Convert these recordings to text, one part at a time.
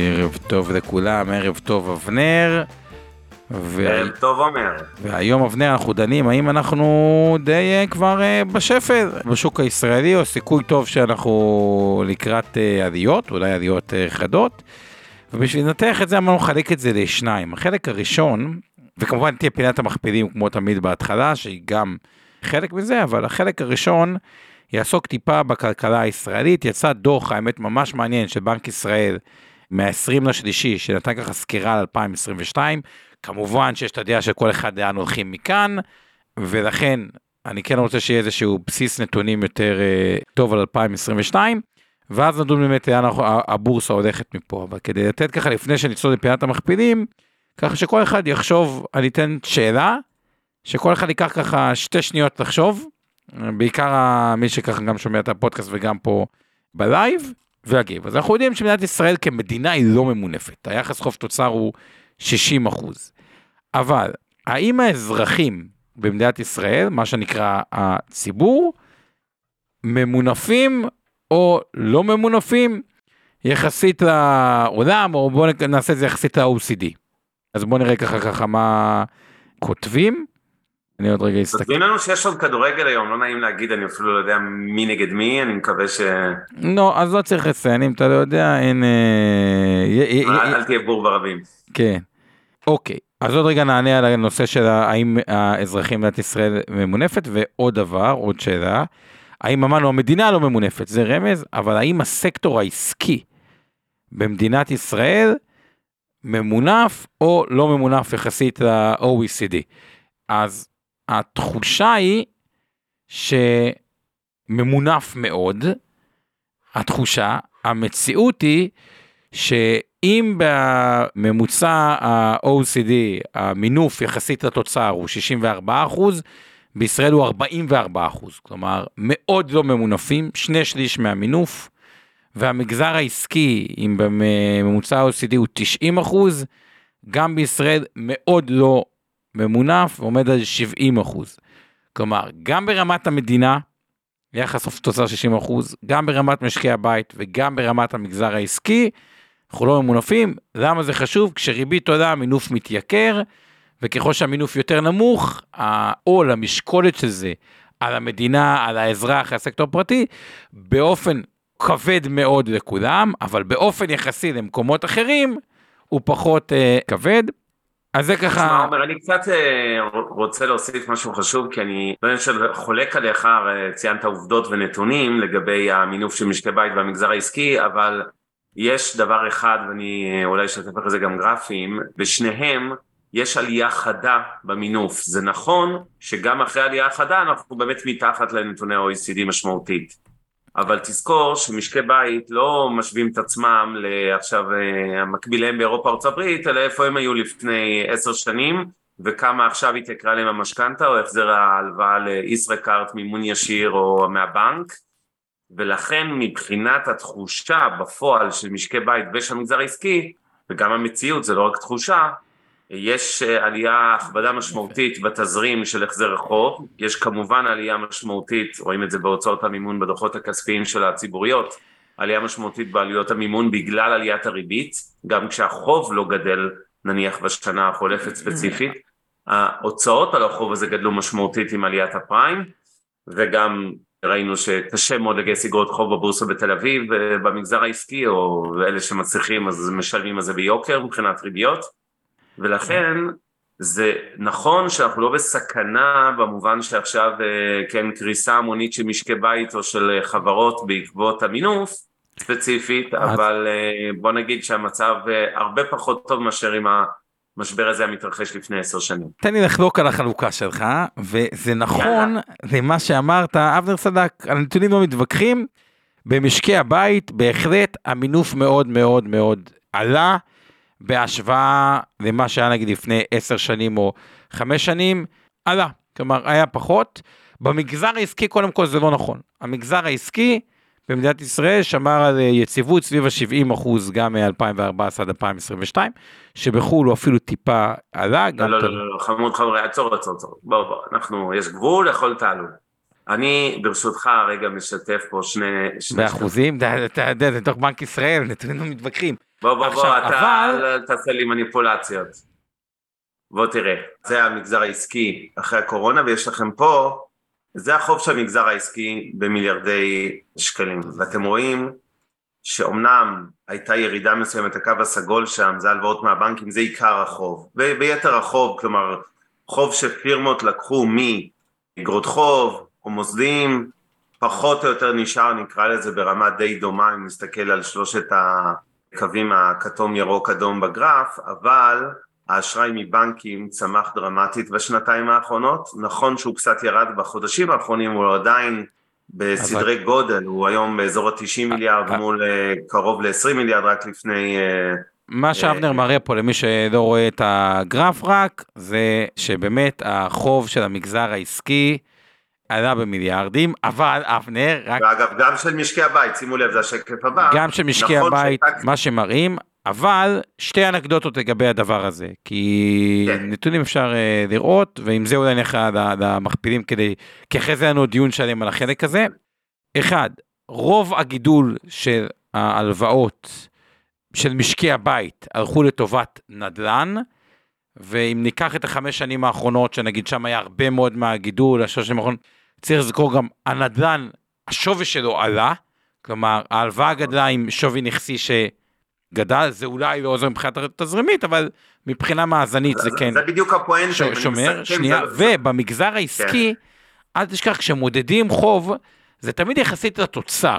ערב טוב לכולם, ערב טוב אבנר. ערב טוב עומר. והיום אבנר אנחנו דנים האם אנחנו די אה, כבר אה, בשפל בשוק הישראלי או סיכוי טוב שאנחנו לקראת אה, עליות, אולי עליות חדות. ובשביל לנתח את זה אמרנו לחלק את זה לשניים. החלק הראשון, וכמובן תהיה פינת המכפילים כמו תמיד בהתחלה, שהיא גם חלק מזה, אבל החלק הראשון יעסוק טיפה בכלכלה הישראלית. יצא דוח, האמת ממש מעניין, של בנק ישראל מה-20 לשלישי, שנתן ככה סקירה על 2022. כמובן שיש את הדעה של כל אחד לאן הולכים מכאן, ולכן אני כן רוצה שיהיה איזשהו בסיס נתונים יותר uh, טוב על 2022, ואז נדון באמת לאן הבורסה הולכת מפה, אבל כדי לתת ככה לפני שנצלול לפינת המכפילים, ככה שכל אחד יחשוב, אני אתן שאלה, שכל אחד ייקח ככה שתי שניות לחשוב, בעיקר מי שככה גם שומע את הפודקאסט וגם פה בלייב, ויגיב. אז אנחנו יודעים שמדינת ישראל כמדינה היא לא ממונפת, היחס חוב תוצר הוא 60 אחוז. אבל האם האזרחים במדינת ישראל, מה שנקרא הציבור, ממונפים או לא ממונפים יחסית לעולם, או בואו נעשה את זה יחסית ל-OCD. אז בואו נראה ככה ככה מה כותבים. אני עוד רגע אסתכל. כותבים לנו שיש עוד כדורגל היום, לא נעים להגיד, אני אפילו לא יודע מי נגד מי, אני מקווה ש... לא, אז לא צריך לציין, אם אתה לא יודע, אין... אה, אל תהיה בור ברבים. כן. אוקיי, אז עוד רגע נענה על הנושא של האם האזרחים במדינת ישראל ממונפת, ועוד דבר, עוד שאלה, האם אמרנו המדינה לא ממונפת, זה רמז, אבל האם הסקטור העסקי במדינת ישראל ממונף או לא ממונף יחסית ל-OECD? אז התחושה היא שממונף מאוד, התחושה, המציאות היא ש... אם בממוצע ה-OECD המינוף יחסית לתוצר הוא 64 אחוז, בישראל הוא 44 אחוז, כלומר מאוד לא ממונפים, שני שליש מהמינוף, והמגזר העסקי, אם בממוצע ה-OECD הוא 90 אחוז, גם בישראל מאוד לא ממונף, ועומד על 70 אחוז. כלומר, גם ברמת המדינה, יחס אוף תוצר 60 אחוז, גם ברמת משקי הבית וגם ברמת המגזר העסקי, אנחנו לא ממונפים, למה זה חשוב? כשריבית עולה המינוף מתייקר, וככל שהמינוף יותר נמוך, העול, המשקולת של זה על המדינה, על האזרח, על הסקטור הפרטי, באופן כבד מאוד לכולם, אבל באופן יחסי למקומות אחרים, הוא פחות uh, כבד. אז זה ככה... עומר, אני קצת uh, רוצה להוסיף משהו חשוב, כי אני לא יודע חולק עליך, ציינת עובדות ונתונים לגבי המינוף של משקי בית והמגזר העסקי, אבל יש דבר אחד, ואני אולי אשתף לך זה גם גרפים, בשניהם יש עלייה חדה במינוף. זה נכון שגם אחרי עלייה חדה אנחנו באמת מתחת לנתוני ה-OECD משמעותית. אבל תזכור שמשקי בית לא משווים את עצמם לעכשיו אה, המקביליהם באירופה ארצות הברית, אלא איפה הם היו לפני עשר שנים וכמה עכשיו התייקרה להם המשכנתה או החזר ההלוואה לישראכרט מימון ישיר או מהבנק. ולכן מבחינת התחושה בפועל של משקי בית ושל המגזר העסקי, וגם המציאות זה לא רק תחושה, יש אה, עלייה, הכבדה משמעותית בתזרים של החזר החוב, יש כמובן עלייה משמעותית, רואים את זה בהוצאות המימון בדוחות הכספיים של הציבוריות, עלייה משמעותית בעלויות המימון בגלל עליית הריבית, גם כשהחוב לא גדל נניח בשנה החולפת ספציפית, ההוצאות על החוב הזה גדלו משמעותית עם עליית הפריים, וגם ראינו שקשה מאוד לגייס אגרות חוב בבורסה בתל אביב במגזר העסקי או אלה שמצליחים אז משלמים על זה ביוקר מבחינת ריביות ולכן זה נכון שאנחנו לא בסכנה במובן שעכשיו אה, כן קריסה המונית של משקי בית או של חברות בעקבות המינוף ספציפית אבל אה, בוא נגיד שהמצב אה, הרבה פחות טוב מאשר עם המשבר הזה היה מתרחש לפני עשר שנים. תן לי לחלוק על החלוקה שלך, וזה נכון למה שאמרת, אבנר סדק, הנתונים לא מתווכחים, במשקי הבית בהחלט המינוף מאוד מאוד מאוד עלה בהשוואה למה שהיה נגיד לפני עשר שנים או חמש שנים, עלה, כלומר היה פחות. במגזר העסקי קודם כל זה לא נכון, המגזר העסקי במדינת ישראל שמר על יציבות סביב ה-70 אחוז גם מ-2014 עד 2022, שבחו"ל הוא אפילו טיפה עלה. לא, לא, לא, לא, חמוד חמוד, עצור, עצור, עצור, בוא, בוא, אנחנו, יש גבול לכל תעלול. אני ברשותך רגע משתף פה שני... באחוזים? אתה יודע, זה תוך בנק ישראל, נתונים לא מתווכחים. בוא, בוא, בוא, אתה אל תעשה לי מניפולציות. בוא תראה, זה המגזר העסקי אחרי הקורונה, ויש לכם פה זה החוב של המגזר העסקי במיליארדי שקלים, ואתם רואים שאומנם הייתה ירידה מסוימת, הקו הסגול שם, זה הלוואות מהבנקים, זה עיקר החוב, וביתר החוב, כלומר חוב שפירמות לקחו מאגרות חוב או מוסדיים, פחות או יותר נשאר, נקרא לזה ברמה די דומה, אם נסתכל על שלושת הקווים הכתום ירוק אדום בגרף, אבל האשראי מבנקים צמח דרמטית בשנתיים האחרונות, נכון שהוא קצת ירד בחודשים האחרונים, הוא עדיין בסדרי אבל... גודל, הוא היום באזור ה-90 מיליארד אה, מול אה, קרוב ל-20 מיליארד רק לפני... אה, מה שאבנר מראה פה למי שלא רואה את הגרף רק, זה שבאמת החוב של המגזר העסקי עלה במיליארדים, אבל אבנר רק... ואגב, גם של משקי הבית, שימו לב, זה השקף הבא. גם של משקי נכון הבית, שטק... מה שמראים, אבל שתי אנקדוטות לגבי הדבר הזה, כי כן. נתונים אפשר uh, לראות, ועם זה אולי נלך למכפילים כדי, כי אחרי זה לנו דיון שלם על החלק הזה. אחד, רוב הגידול של ההלוואות של משקי הבית הלכו לטובת נדל"ן, ואם ניקח את החמש שנים האחרונות, שנגיד שם היה הרבה מאוד מהגידול, השלוש שנים האחרונות, צריך לזכור גם הנדל"ן, השווי שלו עלה, כלומר ההלוואה גדלה עם שווי נכסי ש... גדל, זה אולי לא עוזר מבחינת התזרימית, אבל מבחינה מאזנית זה, זה כן. זה בדיוק הפואנטה. ש... שומר, שנייה, זה... ובמגזר העסקי, כן. אל תשכח, כשמודדים חוב, זה תמיד יחסית לתוצר.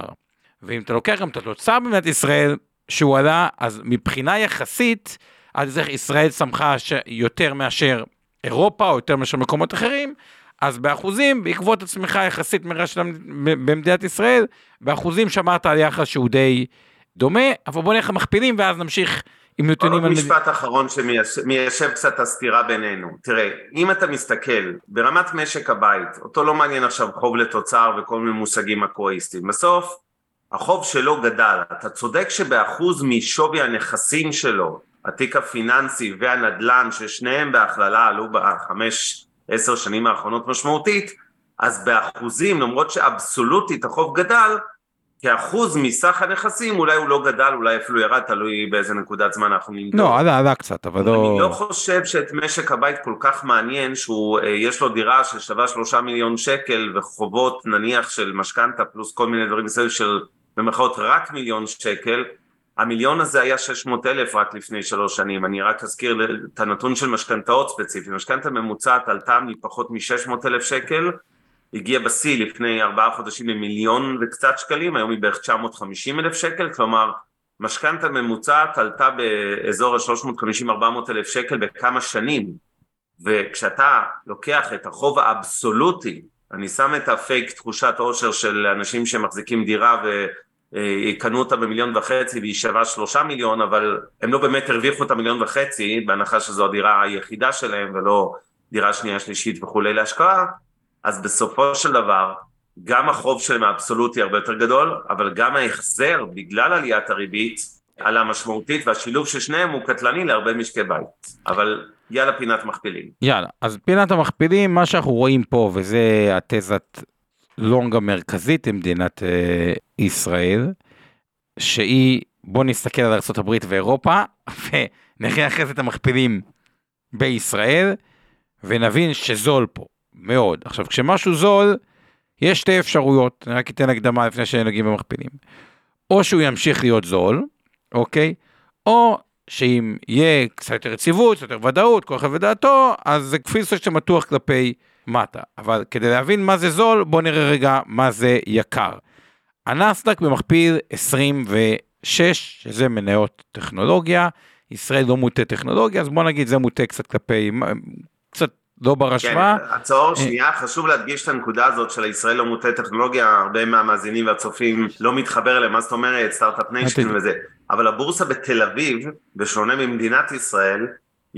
ואם אתה לוקח גם את התוצר במדינת ישראל, שהוא עלה, אז מבחינה יחסית, עד זה ישראל צמחה ש... יותר מאשר אירופה, או יותר מאשר מקומות אחרים, אז באחוזים, בעקבות הצמיחה יחסית מהירה של במדינת ישראל, באחוזים שמרת על יחס שהוא די... דומה, אבל בוא נלך למכפילים ואז נמשיך עם נתונים. עוד משפט אחרון שמיישב קצת את הסתירה בינינו. תראה, אם אתה מסתכל ברמת משק הבית, אותו לא מעניין עכשיו חוב לתוצר וכל מיני מושגים מקרואיסטיים. בסוף, החוב שלו גדל. אתה צודק שבאחוז משווי הנכסים שלו, התיק הפיננסי והנדל"ן, ששניהם בהכללה עלו בחמש, עשר שנים האחרונות משמעותית, אז באחוזים, למרות שאבסולוטית החוב גדל, כאחוז מסך הנכסים אולי הוא לא גדל, אולי אפילו ירד, תלוי באיזה נקודת זמן אנחנו נמדוד. לא, עלה, עלה קצת, אבל לא... אני לא חושב שאת משק הבית כל כך מעניין שהוא, אה, לו דירה ששווה שלושה מיליון שקל וחובות נניח של משכנתה פלוס כל מיני דברים מסביב של במרכאות רק מיליון שקל, המיליון הזה היה 600 אלף רק לפני שלוש שנים, אני רק אזכיר את הנתון של משכנתאות ספציפיים, משכנתה ממוצעת עלתה מפחות מ-600 אלף שקל הגיע בשיא לפני ארבעה חודשים למיליון וקצת שקלים, היום היא בערך 950 אלף שקל, כלומר משכנתה ממוצעת עלתה באזור ה-350-400 אלף שקל בכמה שנים, וכשאתה לוקח את החוב האבסולוטי, אני שם את הפייק תחושת עושר של אנשים שמחזיקים דירה וקנו אותה במיליון וחצי והיא שווה שלושה מיליון, אבל הם לא באמת הרוויחו את המיליון וחצי, בהנחה שזו הדירה היחידה שלהם ולא דירה שנייה שלישית וכולי להשקעה, אז בסופו של דבר גם החוב שלהם האבסולוטי הרבה יותר גדול, אבל גם ההחזר בגלל עליית הריבית עלה משמעותית והשילוב של שניהם הוא קטלני להרבה משקי בית. אבל יאללה פינת מכפילים. יאללה, אז פינת המכפילים, מה שאנחנו רואים פה, וזה התזת לונג המרכזית למדינת אה, ישראל, שהיא, בוא נסתכל על ארה"ב ואירופה, ונכין אחרי זה את המכפילים בישראל, ונבין שזול פה. מאוד. עכשיו, כשמשהו זול, יש שתי אפשרויות, אני רק אתן הקדמה לפני שנגיעים במכפילים. או שהוא ימשיך להיות זול, אוקיי? או שאם יהיה קצת יותר יציבות, קצת יותר ודאות, כל אחד ודעתו, אז זה כפי שאתה מתוח כלפי מטה. אבל כדי להבין מה זה זול, בואו נראה רגע מה זה יקר. הנסדק במכפיל 26, שזה מניות טכנולוגיה, ישראל לא מוטה טכנולוגיה, אז בוא נגיד זה מוטה קצת כלפי, קצת לא בר השוואה. כן, עצור שנייה, חשוב להדגיש את הנקודה הזאת של הישראל לא מוטה טכנולוגיה, הרבה מהמאזינים והצופים לא מתחבר אליהם, מה זאת אומרת, start-up nation וזה, אבל הבורסה בתל אביב, בשונה ממדינת ישראל,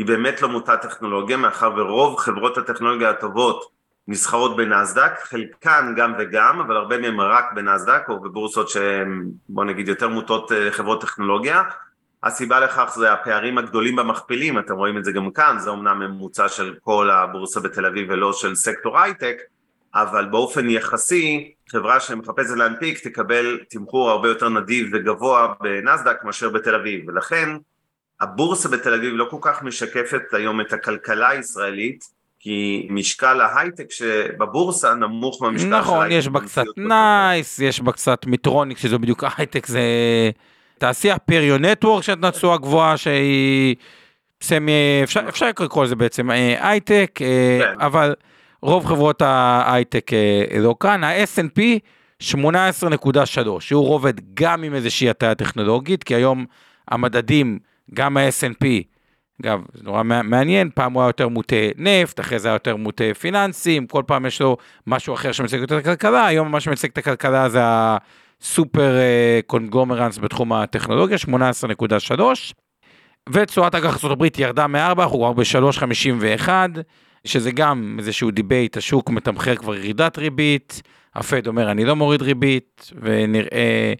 היא באמת לא מוטה טכנולוגיה, מאחר ורוב חברות הטכנולוגיה הטובות נסחרות בנסדק, חלקן גם וגם, אבל הרבה מהן רק בנסדק או בבורסות שהן בוא נגיד יותר מוטות אה, חברות טכנולוגיה. הסיבה לכך זה הפערים הגדולים במכפילים, אתם רואים את זה גם כאן, זה אומנם ממוצע של כל הבורסה בתל אביב ולא של סקטור הייטק, אבל באופן יחסי חברה שמחפשת להנפיק תקבל תמחור הרבה יותר נדיב וגבוה בנסדק מאשר בתל אביב, ולכן הבורסה בתל אביב לא כל כך משקפת היום את הכלכלה הישראלית כי משקל ההייטק שבבורסה נמוך מהמשקל של ההייטק. נכון, יש בה קצת נייס, יש בה קצת מיטרוניק, שזה בדיוק ההייטק, זה תעשייה פריורטק שנתנה תשואה גבוהה שהיא סמי, אפשר, אפשר לקרוא לזה בעצם אה, הייטק, אה, כן. אבל רוב חברות ההייטק אה, לא כאן, ה S&P 18.3, שהוא רובד גם עם איזושהי הטיה טכנולוגית, כי היום המדדים, גם ה S&P אגב, זה נורא מעניין, פעם הוא היה יותר מוטה נפט, אחרי זה היה יותר מוטה פיננסים, כל פעם יש לו משהו אחר יותר את הכלכלה, היום מה שמציג את הכלכלה זה ה super conglomerates בתחום הטכנולוגיה, 18.3, ותשואת אג"ח ארה"ב ירדה מ-4, אנחנו כבר ב-3.51, שזה גם איזשהו debate, השוק מתמחר כבר ירידת ריבית, הפד אומר אני לא מוריד ריבית, ונראה...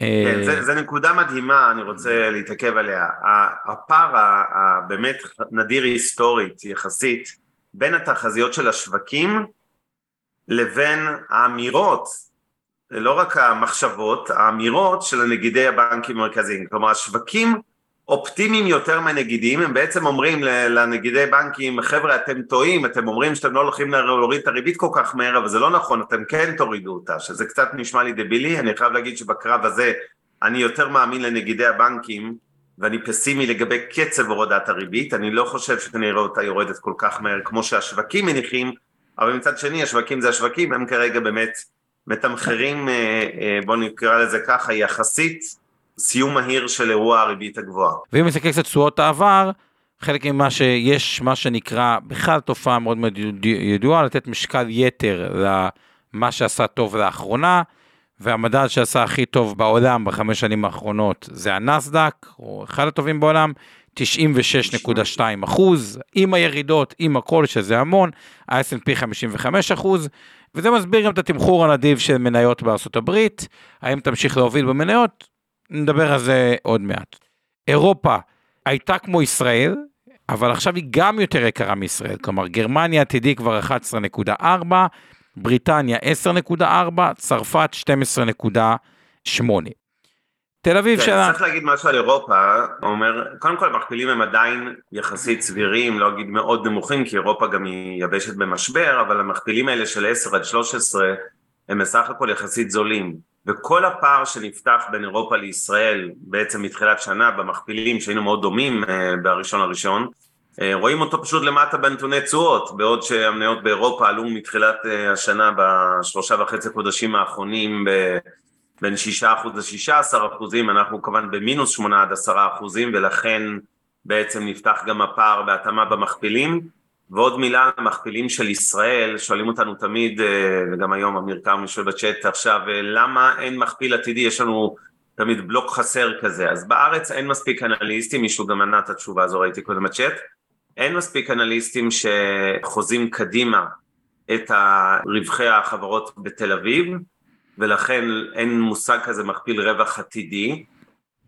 כן, אה, זה, זה נקודה מדהימה, אני רוצה להתעכב עליה. הפער הבאמת נדיר היסטורית יחסית בין התחזיות של השווקים לבין האמירות, לא רק המחשבות, האמירות של נגידי הבנקים המרכזיים. כלומר, השווקים אופטימיים יותר מהנגידים, הם בעצם אומרים לנגידי בנקים, חבר'ה אתם טועים, אתם אומרים שאתם לא הולכים להוריד את הריבית כל כך מהר, אבל זה לא נכון, אתם כן תורידו אותה, שזה קצת נשמע לי דבילי, אני חייב להגיד שבקרב הזה אני יותר מאמין לנגידי הבנקים, ואני פסימי לגבי קצב הורדת הריבית, אני לא חושב שנראה אותה יורדת כל כך מהר כמו שהשווקים מניחים, אבל מצד שני השווקים זה השווקים, הם כרגע באמת מתמחרים, אה, אה, בואו נקרא לזה ככה, יחסית סיום מהיר של אירוע הריבית הגבוהה. ואם נסתכל קצת תשואות העבר, חלק ממה שיש, מה שנקרא, בכלל תופעה מאוד מאוד ידועה, לתת משקל יתר למה שעשה טוב לאחרונה, והמדד שעשה הכי טוב בעולם בחמש שנים האחרונות זה הנסדק, או אחד הטובים בעולם, 96.2 אחוז, עם הירידות, עם הכל, שזה המון, ה-S&P 55 אחוז, וזה מסביר גם את התמחור הנדיב של מניות הברית, האם תמשיך להוביל במניות? נדבר על זה עוד מעט. אירופה הייתה כמו ישראל, אבל עכשיו היא גם יותר יקרה מישראל, כלומר גרמניה עתידי כבר 11.4, בריטניה 10.4, צרפת 12.8. תל אביב כן, שלה... צריך להגיד משהו על אירופה, אומר, קודם כל המכפילים הם עדיין יחסית סבירים, לא אגיד מאוד נמוכים, כי אירופה גם היא יבשת במשבר, אבל המכפילים האלה של 10 עד 13 הם בסך הכל יחסית זולים. וכל הפער שנפתח בין אירופה לישראל בעצם מתחילת שנה במכפילים שהיינו מאוד דומים אה, בראשון הראשון אה, רואים אותו פשוט למטה בנתוני תשואות בעוד שהמניות באירופה עלו מתחילת אה, השנה בשלושה וחצי חודשים האחרונים בין 6% ל-16 אחוזים אנחנו כמובן במינוס 8 עד 10 אחוזים ולכן בעצם נפתח גם הפער בהתאמה במכפילים ועוד מילה על המכפילים של ישראל, שואלים אותנו תמיד, אה, וגם היום אמיר כרמי שואל בצ'אט עכשיו, אה, למה אין מכפיל עתידי, יש לנו תמיד בלוק חסר כזה, אז בארץ אין מספיק אנליסטים, מישהו גם ענה את התשובה הזו, ראיתי קודם בצ'אט, אין מספיק אנליסטים שחוזים קדימה את רווחי החברות בתל אביב, ולכן אין מושג כזה מכפיל רווח עתידי.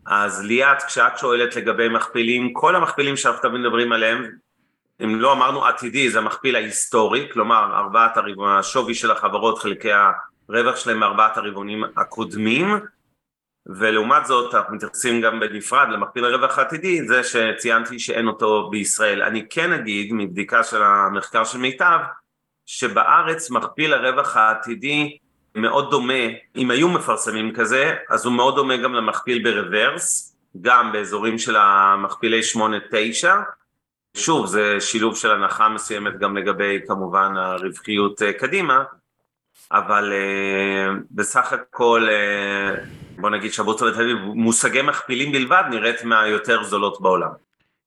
אז ליאת, כשאת שואלת לגבי מכפילים, כל המכפילים שאנחנו תמיד מדברים עליהם, אם לא אמרנו עתידי זה המכפיל ההיסטורי, כלומר ארבעת הרבעונים, השווי של החברות חלקי הרווח שלהם מארבעת הרבעונים הקודמים ולעומת זאת אנחנו מתייחסים גם בנפרד למכפיל הרווח העתידי, זה שציינתי שאין אותו בישראל. אני כן אגיד מבדיקה של המחקר של מיטב שבארץ מכפיל הרווח העתידי מאוד דומה, אם היו מפרסמים כזה, אז הוא מאוד דומה גם למכפיל ברוורס, גם באזורים של המכפילי 8-9 שוב, זה שילוב של הנחה מסוימת גם לגבי כמובן הרווחיות אה, קדימה, אבל uh, בסך הכל uh, בוא נגיד שהבורסה בתל אביב מושגי מכפילים בלבד נראית מהיותר זולות בעולם.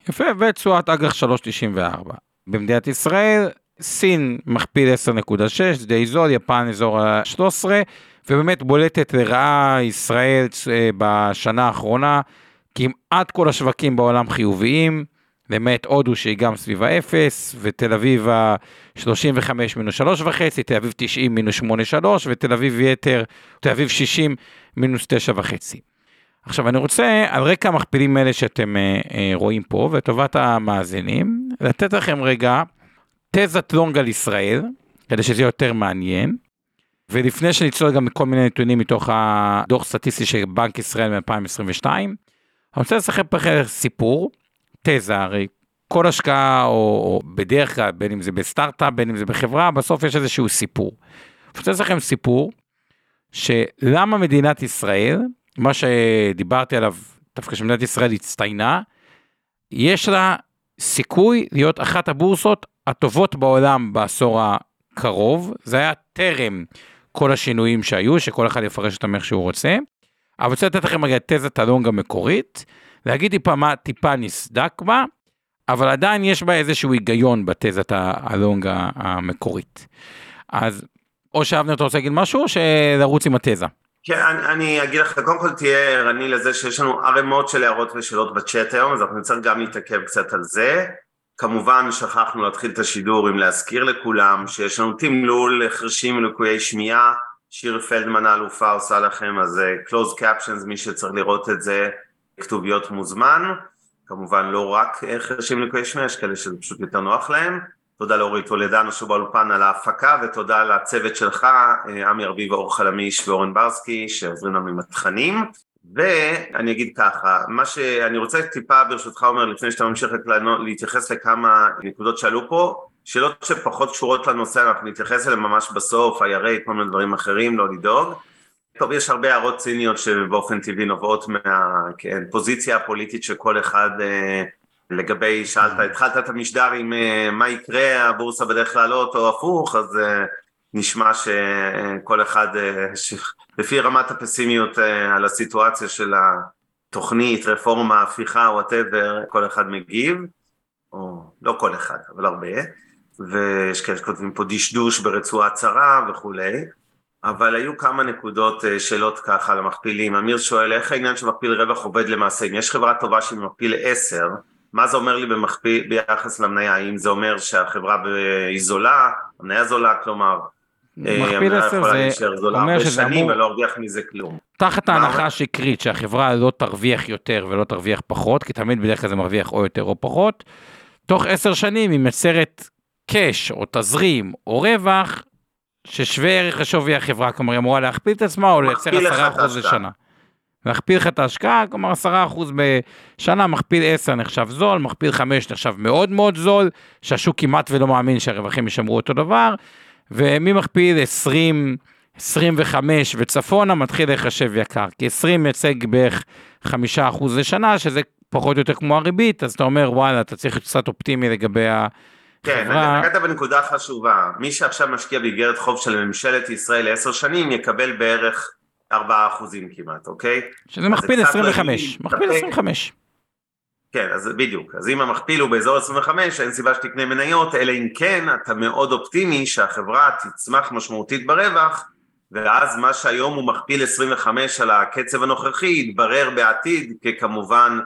יפה, ותשואת אג"ח 3.94. במדינת ישראל, סין מכפיל 10.6, די זול, יפן אזור ה-13, ובאמת בולטת לרעה ישראל אה, בשנה האחרונה, כמעט כל השווקים בעולם חיוביים, למעט הודו שהיא גם סביב האפס, ותל אביב ה-35 מינוס 3.5, תל אביב 90 מינוס 8.3, ותל אביב יתר, תל אביב 60 מינוס 9.5. עכשיו אני רוצה על רקע המכפילים האלה שאתם אה, אה, רואים פה, לטובת המאזינים, לתת לכם רגע תזת לונג על ישראל, כדי שזה יהיה יותר מעניין. ולפני שנצלול גם מכל מיני נתונים מתוך הדוח סטטיסטי של בנק ישראל מ-2022, אני רוצה לספר לכם סיפור, תזה, הרי כל השקעה, או, או בדרך כלל, בין אם זה בסטארט-אפ, בין אם זה בחברה, בסוף יש איזשהו סיפור. אני רוצה לכם סיפור, שלמה מדינת ישראל, מה שדיברתי עליו, דווקא שמדינת ישראל הצטיינה, יש לה סיכוי להיות אחת הבורסות הטובות בעולם בעשור הקרוב, זה היה טרם כל השינויים שהיו, שכל אחד יפרש אותם איך שהוא רוצה. אבל אני רוצה לתת לכם רגע את תזת הלונג המקורית, להגיד טיפה מה טיפה נסדק בה, אבל עדיין יש בה איזשהו היגיון בתזת הלונג המקורית. אז או שאבנר אתה רוצה להגיד משהו, או שלרוץ עם התזה? כן, אני, אני אגיד לך, קודם כל תהיה ערני לזה שיש לנו ערימות של הערות ושאלות בצ'אט היום, אז אנחנו נצטרך גם להתעכב קצת על זה. כמובן שכחנו להתחיל את השידור עם להזכיר לכולם שיש לנו תמלול חרשים ולקויי שמיעה, שיר פלדמן האלופה עושה לכם, אז uh, close captions, מי שצריך לראות את זה, כתוביות מוזמן, כמובן לא רק uh, חרשים ולקויי שמיעה, יש כאלה שזה פשוט יותר נוח להם. תודה לאורית טולדנו שבאולפן על ההפקה ותודה לצוות שלך, uh, עמי ארביב, אור חלמיש ואורן ברסקי שעוזרים לנו עם התכנים. ואני אגיד ככה, מה שאני רוצה טיפה ברשותך אומר לפני שאתה ממשיך להתייחס לכמה נקודות שעלו פה, שאלות שפחות קשורות לנושא אנחנו נתייחס אליהן ממש בסוף, IRA, כל מיני דברים אחרים, לא לדאוג. טוב, יש הרבה הערות ציניות שבאופן טבעי נובעות מהפוזיציה כן, הפוליטית של כל אחד אה, לגבי, שאלת, התחלת את המשדר עם אה, מה יקרה, הבורסה בדרך לעלות או הפוך, אז אה, נשמע שכל אחד, ש... לפי רמת הפסימיות אה, על הסיטואציה של התוכנית, רפורמה, הפיכה, וואטאבר, כל אחד מגיב, או לא כל אחד, אבל הרבה, ויש כאלה שכותבים פה דשדוש ברצועה צרה וכולי, אבל היו כמה נקודות, אה, שאלות ככה על המכפילים. אמיר שואל, איך העניין של מכפיל רווח עובד למעשה? אם יש חברה טובה שהיא במכפיל 10, מה זה אומר לי במכפיל, ביחס למניה? האם זה אומר שהחברה היא זולה, המניה זולה, כלומר, מכפיל 10 זה אומר שזה אמור... ולא ארוויח מזה כלום. תחת ההנחה השקרית שהחברה לא תרוויח יותר ולא תרוויח פחות, כי תמיד בדרך כלל זה מרוויח או יותר או פחות, תוך עשר שנים היא מייצרת קאש או תזרים או רווח ששווה ערך לשווי החברה, כלומר היא אמורה להכפיל את עצמה או לייצר 10% לשנה. להכפיל לך את ההשקעה, כלומר 10% בשנה, מכפיל 10 נחשב זול, מכפיל 5 נחשב מאוד מאוד זול, שהשוק כמעט ולא מאמין שהרווחים יישמרו אותו דבר, וממכפיל 20, 25 וצפונה מתחיל לחשב יקר, כי 20 מייצג בערך 5% לשנה, שזה פחות או יותר כמו הריבית, אז אתה אומר וואלה, אתה צריך להיות קצת אופטימי לגבי ה... כן, נגעת בנקודה חשובה, מי שעכשיו משקיע באיגרת חוב של ממשלת ישראל לעשר שנים יקבל בערך 4% כמעט, אוקיי? שזה מכפיל 25, מכפיל 25. כן, אז בדיוק. אז אם המכפיל הוא באזור 25, אין סיבה שתקנה מניות, אלא אם כן אתה מאוד אופטימי שהחברה תצמח משמעותית ברווח, ואז מה שהיום הוא מכפיל 25 על הקצב הנוכחי, יתברר בעתיד ככמובן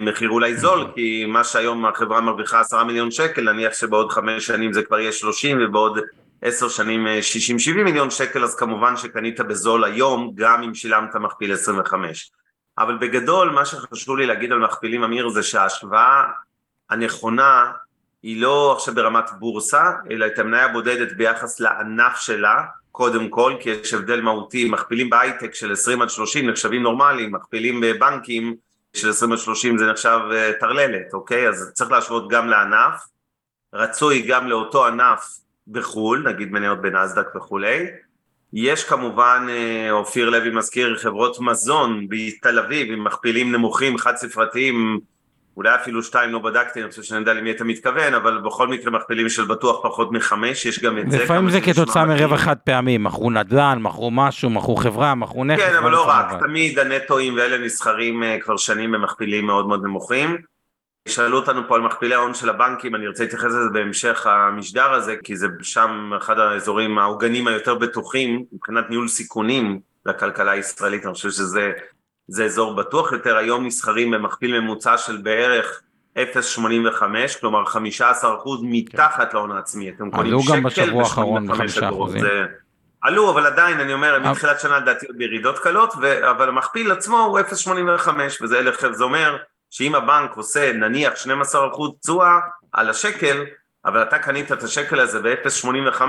מחיר אולי זול, כי מה שהיום החברה מרוויחה 10 מיליון שקל, נניח שבעוד 5 שנים זה כבר יהיה 30 ובעוד 10 שנים 60-70 מיליון שקל, אז כמובן שקנית בזול היום, גם אם שילמת מכפיל 25. אבל בגדול מה שחשוב לי להגיד על מכפילים אמיר זה שההשוואה הנכונה היא לא עכשיו ברמת בורסה, אלא את המניה הבודדת ביחס לענף שלה, קודם כל, כי יש הבדל מהותי, מכפילים בהייטק של 20 עד 30 נחשבים נורמליים, מכפילים בבנקים של 20 עד 30 זה נחשב אה, טרללת, אוקיי? אז צריך להשוות גם לענף, רצוי גם לאותו ענף בחו"ל, נגיד מניות בנסדק וכולי, יש כמובן, אה, אופיר לוי מזכיר, חברות מזון בתל אביב עם מכפילים נמוכים, חד ספרתיים, אולי אפילו שתיים לא בדקתי, אני חושב שאני יודע למי אתה מתכוון, אבל בכל מקרה מכפילים של בטוח פחות מחמש, יש גם את זה. לפעמים זה כתוצאה מרווח חד פעמי, מכרו נדל"ן, מכרו משהו, מכרו חברה, מכרו נכס. כן, אבל לא רק, תמיד הנטואים ואלה נסחרים אה, כבר שנים במכפילים מאוד מאוד נמוכים. שאלו אותנו פה על מכפילי ההון של הבנקים, אני רוצה להתייחס לזה בהמשך המשדר הזה, כי זה שם אחד האזורים העוגנים היותר בטוחים מבחינת ניהול סיכונים לכלכלה הישראלית, אני חושב שזה זה אזור בטוח יותר, היום נסחרים במכפיל ממוצע של בערך 0.85, כלומר 15% מתחת להון העצמי, אתם קונים שקל בשבוע האחרון בחמישה אחוזים. עלו, אבל עדיין, אני אומר, מתחילת שנה לדעתי עוד בירידות קלות, ו... אבל המכפיל עצמו הוא 0.85, וזה אלף, זה אומר שאם הבנק עושה נניח 12% תשואה על השקל, אבל אתה קנית את השקל הזה ב-0.85,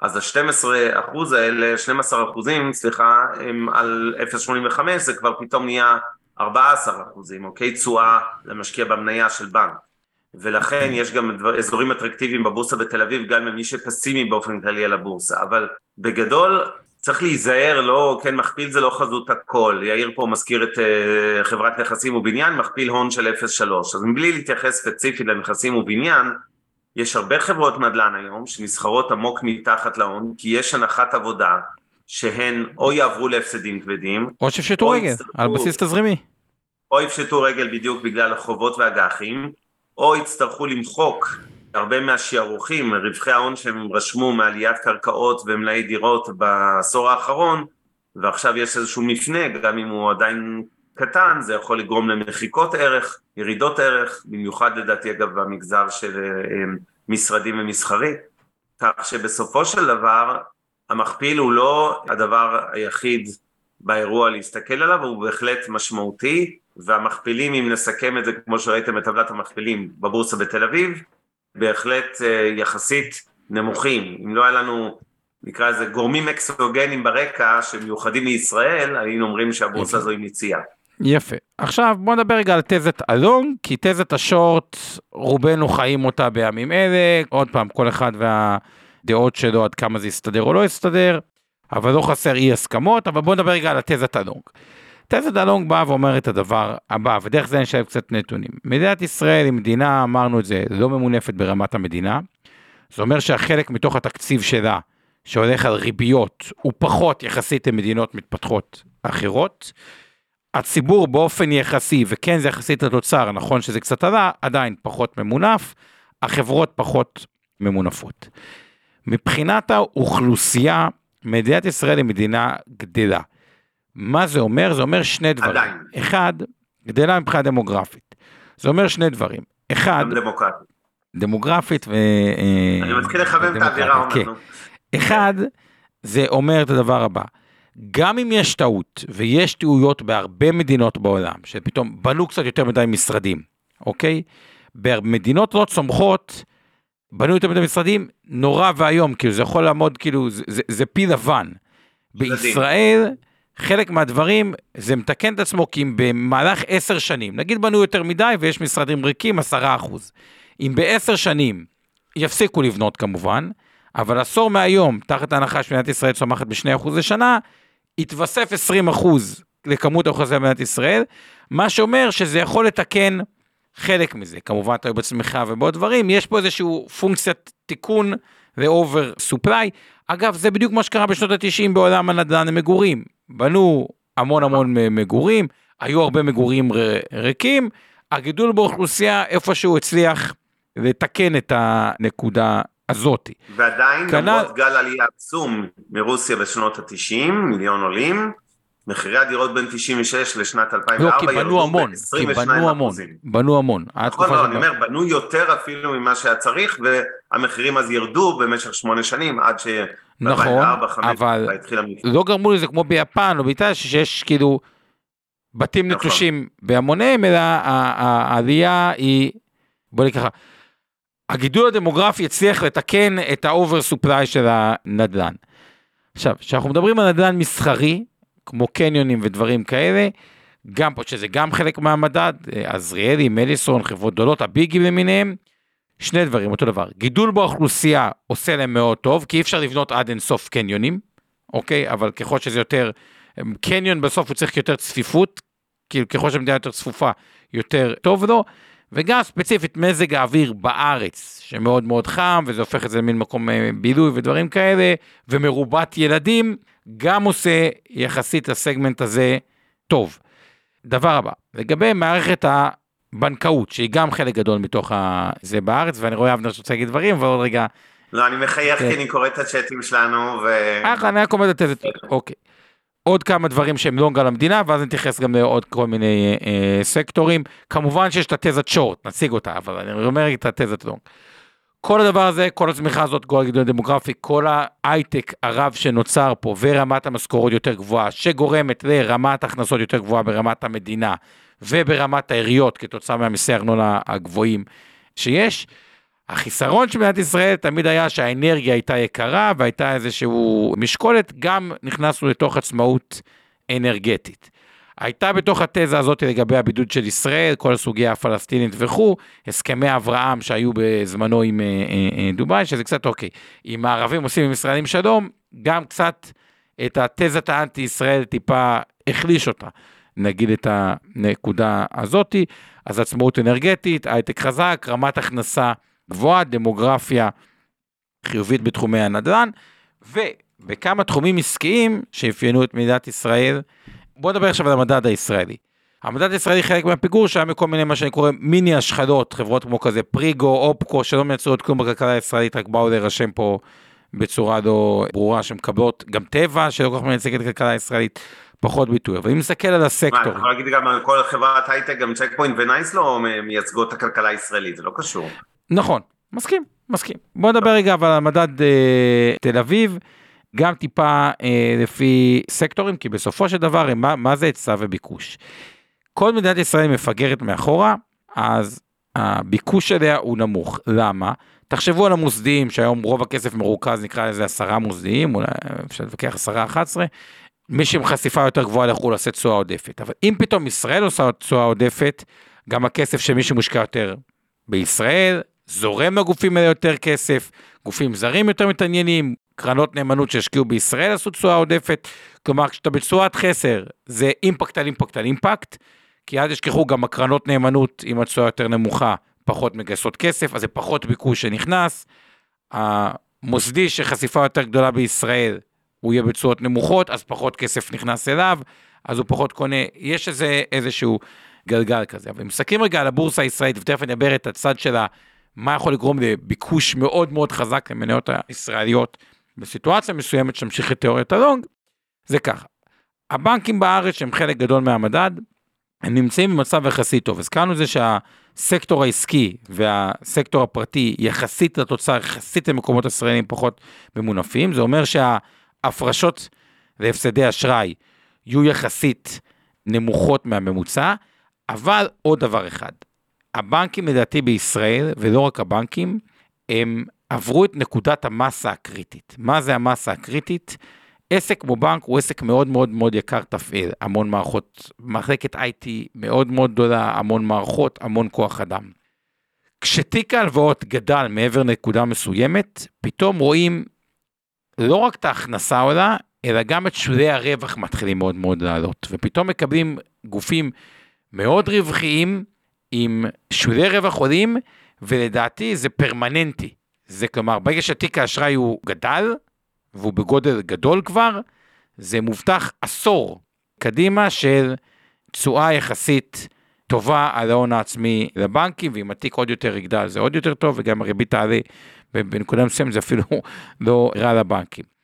אז ה-12 אחוז האלה, 12 אחוזים, סליחה, הם על 0.85, זה כבר פתאום נהיה 14 אחוזים, אוקיי? תשואה למשקיע במניה של בנק. ולכן יש גם אזורים אטרקטיביים בבורסה בתל אביב, גם למי שפסימי באופן כללי על הבורסה. אבל בגדול, צריך להיזהר, לא, כן, מכפיל זה לא חזות הכל. יאיר פה מזכיר את uh, חברת נכסים ובניין, מכפיל הון של 0.3. אז מבלי להתייחס ספציפית לנכסים ובניין, יש הרבה חברות נדל"ן היום שנסחרות עמוק מתחת להון, כי יש הנחת עבודה שהן או יעברו להפסדים כבדים, או שיפשטו רגל, על בסיס תזרימי. או יפשטו רגל בדיוק בגלל החובות והגחים, או יצטרכו למחוק הרבה מהשערוכים, רווחי ההון שהם רשמו מעליית קרקעות ומלאי דירות בעשור האחרון, ועכשיו יש איזשהו מפנה, גם אם הוא עדיין קטן, זה יכול לגרום למחיקות ערך, ירידות ערך, במיוחד לדעתי אגב במגזר של אה, משרדים ומסחרי, כך שבסופו של דבר המכפיל הוא לא הדבר היחיד באירוע להסתכל עליו, הוא בהחלט משמעותי, והמכפילים, אם נסכם את זה כמו שראיתם את טבלת המכפילים בבורסה בתל אביב, בהחלט אה, יחסית נמוכים. אם לא היה לנו, נקרא לזה, גורמים אקסוגנים ברקע שמיוחדים לישראל, היינו אומרים שהבורסה הזו היא מציאה. יפה. עכשיו בוא נדבר רגע על תזת אלונג, כי תזת השורט, רובנו חיים אותה בימים אלה, עוד פעם, כל אחד והדעות שלו עד כמה זה יסתדר או לא יסתדר, אבל לא חסר אי הסכמות, אבל בוא נדבר רגע על התזת אלונג. תזת אלונג באה ואומרת את הדבר הבא, ודרך זה נשאר קצת נתונים. מדינת ישראל היא מדינה, אמרנו את זה, לא ממונפת ברמת המדינה. זה אומר שהחלק מתוך התקציב שלה, שהולך על ריביות, הוא פחות יחסית למדינות מתפתחות אחרות. הציבור באופן יחסי, וכן זה יחסית לתוצר, נכון שזה קצת עלה, עדיין פחות ממונף, החברות פחות ממונפות. מבחינת האוכלוסייה, מדינת ישראל היא מדינה גדלה. מה זה אומר? זה אומר שני דברים. עדיין. אחד, גדלה מבחינה דמוגרפית. זה אומר שני דברים. אחד, דמוקרטית. דמוגרפית ו... אני מתחיל לכוון את האווירה, כן. אחד, זה אומר את הדבר הבא. גם אם יש טעות, ויש טעויות בהרבה מדינות בעולם, שפתאום בנו קצת יותר מדי משרדים, אוקיי? במדינות לא צומחות, בנו יותר מדי משרדים, נורא ואיום, כאילו זה יכול לעמוד, כאילו, זה, זה, זה פי לבן. בישראל, חלק מהדברים, זה מתקן את עצמו, כי אם במהלך עשר שנים, נגיד בנו יותר מדי ויש משרדים ריקים, עשרה אחוז. אם בעשר שנים יפסיקו לבנות כמובן, אבל עשור מהיום, תחת ההנחה שמדינת ישראל צומחת ב-2% לשנה, יתווסף 20 אחוז לכמות האוכלוסייה במדינת ישראל, מה שאומר שזה יכול לתקן חלק מזה. כמובן, אתה בצמיחה ובעוד דברים, יש פה איזושהי פונקציית תיקון ו-over supply. אגב, זה בדיוק מה שקרה בשנות ה-90 בעולם הנדל"ן למגורים. בנו המון המון מגורים, היו הרבה מגורים ריקים, הגידול באוכלוסייה איפשהו הצליח לתקן את הנקודה הזאתי. ועדיין, כנ... למרות גל עלייה עצום מרוסיה בשנות ה-90, מיליון עולים, מחירי הדירות בין 96 לשנת 2004 לא, כי בנו המון, כי בנו המון, בנו המון. נכון, לא, אני אומר, בנו יותר אפילו ממה שהיה צריך, והמחירים אז ירדו במשך שמונה שנים, עד ש... נכון, אבל לא גרמו לזה כמו ביפן או באיטליה, שיש כאילו בתים נכון. נטושים בהמוניהם, אלא העלייה היא, בוא נקרא ככה, הגידול הדמוגרפי הצליח לתקן את ה over supply של הנדל"ן. עכשיו, כשאנחנו מדברים על נדל"ן מסחרי, כמו קניונים ודברים כאלה, גם פה, שזה גם חלק מהמדד, עזריאלי, מליסון, חברות גדולות, הביגים למיניהם, שני דברים, אותו דבר. גידול באוכלוסייה עושה להם מאוד טוב, כי אי אפשר לבנות עד אינסוף קניונים, אוקיי? אבל ככל שזה יותר, קניון בסוף הוא צריך יותר צפיפות, כאילו ככל שהמדינה יותר צפופה, יותר טוב לו, וגם ספציפית מזג האוויר בארץ, שמאוד מאוד חם, וזה הופך את זה למין מקום אה, בילוי ודברים כאלה, ומרובת ילדים, גם עושה יחסית לסגמנט הזה טוב. דבר הבא, לגבי מערכת הבנקאות, שהיא גם חלק גדול מתוך זה בארץ, ואני רואה אבנר שרוצה להגיד דברים, ועוד רגע... לא, אני מחייך כן. כי אני קורא את הצ'אטים שלנו, ו... אה, אני רק אומר את זה, אוקיי. עוד כמה דברים שהם לונג על המדינה, ואז נתייחס גם לעוד כל מיני אה, אה, סקטורים. כמובן שיש את התזת שורט, נציג אותה, אבל אני אומר את התזת לונג. כל הדבר הזה, כל הצמיחה הזאת, כל הגידול הדמוגרפי, כל ההייטק הרב שנוצר פה, ורמת המשכורות יותר גבוהה, שגורמת לרמת הכנסות יותר גבוהה ברמת המדינה, וברמת העיריות, כתוצאה מהמיסי ארנונה הגבוהים שיש, החיסרון של מדינת ישראל תמיד היה שהאנרגיה הייתה יקרה והייתה איזשהו משקולת, גם נכנסנו לתוך עצמאות אנרגטית. הייתה בתוך התזה הזאת לגבי הבידוד של ישראל, כל הסוגיה הפלסטינית וכו', הסכמי אברהם שהיו בזמנו עם אה, אה, אה, דובאי, שזה קצת אוקיי. אם הערבים עושים עם ישראלים שלום, גם קצת את התזת האנטי ישראל טיפה החליש אותה, נגיד את הנקודה הזאתי. אז עצמאות אנרגטית, הייטק חזק, רמת הכנסה גבוהה, דמוגרפיה חיובית בתחומי הנדל"ן, ובכמה תחומים עסקיים שאפיינו את מדינת ישראל. בואו נדבר עכשיו על המדד הישראלי. המדד הישראלי חלק מהפיגור שהיה מכל מיני מה שאני קורא מיני השחדות, חברות כמו כזה פריגו, אופקו, שלא מייצרות כלום בכלכלה הישראלית, רק באו להירשם פה בצורה לא ברורה, שמקבלות גם טבע, שלא כל כך מייצגת הכלכלה הישראלית, פחות ביטוי. אבל אם נסתכל על הסקטור... מה, אתה יכול להגיד גם על כל חברת הייטק, גם צ'ק פוינט ונייס לא מייצגות את הכלכלה הישראלית, זה לא קשור. נכון, מסכים, מסכים. בוא נדבר רגע אבל על המדד אה, תל אביב, גם טיפה אה, לפי סקטורים, כי בסופו של דבר, מה, מה זה היצע וביקוש? כל מדינת ישראל מפגרת מאחורה, אז הביקוש אליה הוא נמוך. למה? תחשבו על המוסדיים, שהיום רוב הכסף מרוכז, נקרא לזה עשרה מוסדיים, אולי אפשר להתווכח עשרה, אחת עשרה, מי שעם חשיפה יותר גבוהה לחו"ל עושה תשואה עודפת. אבל אם פתאום ישראל עושה תשואה עודפת, גם הכסף של מי שמושקע יותר בישראל, זורם לגופים האלה יותר כסף, גופים זרים יותר מתעניינים, קרנות נאמנות שהשקיעו בישראל עשו תשואה עודפת, כלומר כשאתה בתשואת חסר זה אימפקט על אימפקט על אימפקט, כי אז ישכחו גם הקרנות נאמנות עם התשואה יותר נמוכה, פחות מגייסות כסף, אז זה פחות ביקוש שנכנס. המוסדי שחשיפה יותר גדולה בישראל, הוא יהיה בתשואות נמוכות, אז פחות כסף נכנס אליו, אז הוא פחות קונה, יש איזה איזשהו גלגל כזה. אבל אם מסתכלים רגע על הבורסה הישראלית, ותכף אני אדבר את הצד של מה יכול לגרום לביקוש מאוד מאוד חזק למניות הישראליות בסיטואציה מסוימת שממשיך את תיאוריית הלונג, זה ככה. הבנקים בארץ שהם חלק גדול מהמדד, הם נמצאים במצב יחסית טוב. הזכרנו את זה שהסקטור העסקי והסקטור הפרטי יחסית לתוצר, יחסית למקומות ישראלים פחות ממונפים, זה אומר שההפרשות והפסדי אשראי יהיו יחסית נמוכות מהממוצע, אבל עוד דבר אחד, הבנקים לדעתי בישראל, ולא רק הבנקים, הם עברו את נקודת המסה הקריטית. מה זה המסה הקריטית? עסק כמו בנק הוא עסק מאוד מאוד מאוד יקר תפעיל, המון מערכות, מחלקת IT מאוד מאוד גדולה, המון מערכות, המון כוח אדם. כשתיק ההלוואות גדל מעבר לנקודה מסוימת, פתאום רואים לא רק את ההכנסה עולה, אלא גם את שולי הרווח מתחילים מאוד מאוד לעלות, ופתאום מקבלים גופים מאוד רווחיים, עם שולי רווח עולים, ולדעתי זה פרמננטי. זה כלומר, ברגע שתיק האשראי הוא גדל, והוא בגודל גדול כבר, זה מובטח עשור קדימה של תשואה יחסית טובה על ההון העצמי לבנקים, ואם התיק עוד יותר יגדל זה עוד יותר טוב, וגם הריבית תעלה, ובנקודה מסוימת זה אפילו לא רע לבנקים.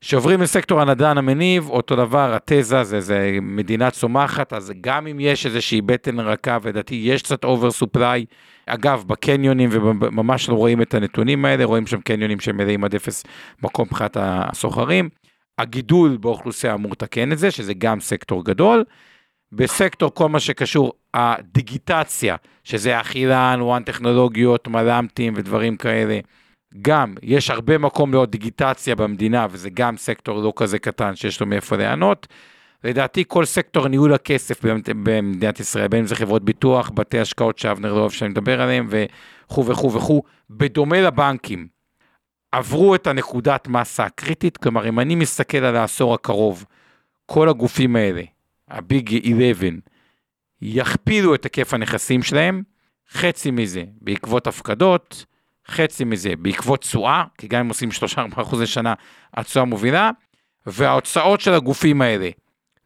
שעוברים לסקטור הנדל"ן המניב, אותו דבר, התזה זה, זה מדינה צומחת, אז גם אם יש איזושהי בטן רכה, ולדעתי יש קצת over supply, אגב, בקניונים, וממש לא רואים את הנתונים האלה, רואים שם קניונים שהם מלאים עד אפס מקום מבחינת הסוחרים. הגידול באוכלוסייה אמור לתקן את זה, שזה גם סקטור גדול. בסקטור כל מה שקשור הדיגיטציה, שזה אכילן, וואן טכנולוגיות, מל"מטים ודברים כאלה. גם יש הרבה מקום לעוד דיגיטציה במדינה, וזה גם סקטור לא כזה קטן שיש לו מאיפה ליהנות. לדעתי כל סקטור ניהול הכסף במדינת ישראל, בין אם זה חברות ביטוח, בתי השקעות שאבנר לא אוהב שאני מדבר עליהם, וכו' וכו' וכו', בדומה לבנקים, עברו את הנקודת מסה הקריטית, כלומר אם אני מסתכל על העשור הקרוב, כל הגופים האלה, הביג 11, יכפילו את היקף הנכסים שלהם, חצי מזה בעקבות הפקדות, חצי מזה בעקבות תשואה, כי גם אם עושים 3-4% לשנה, התשואה מובילה, וההוצאות של הגופים האלה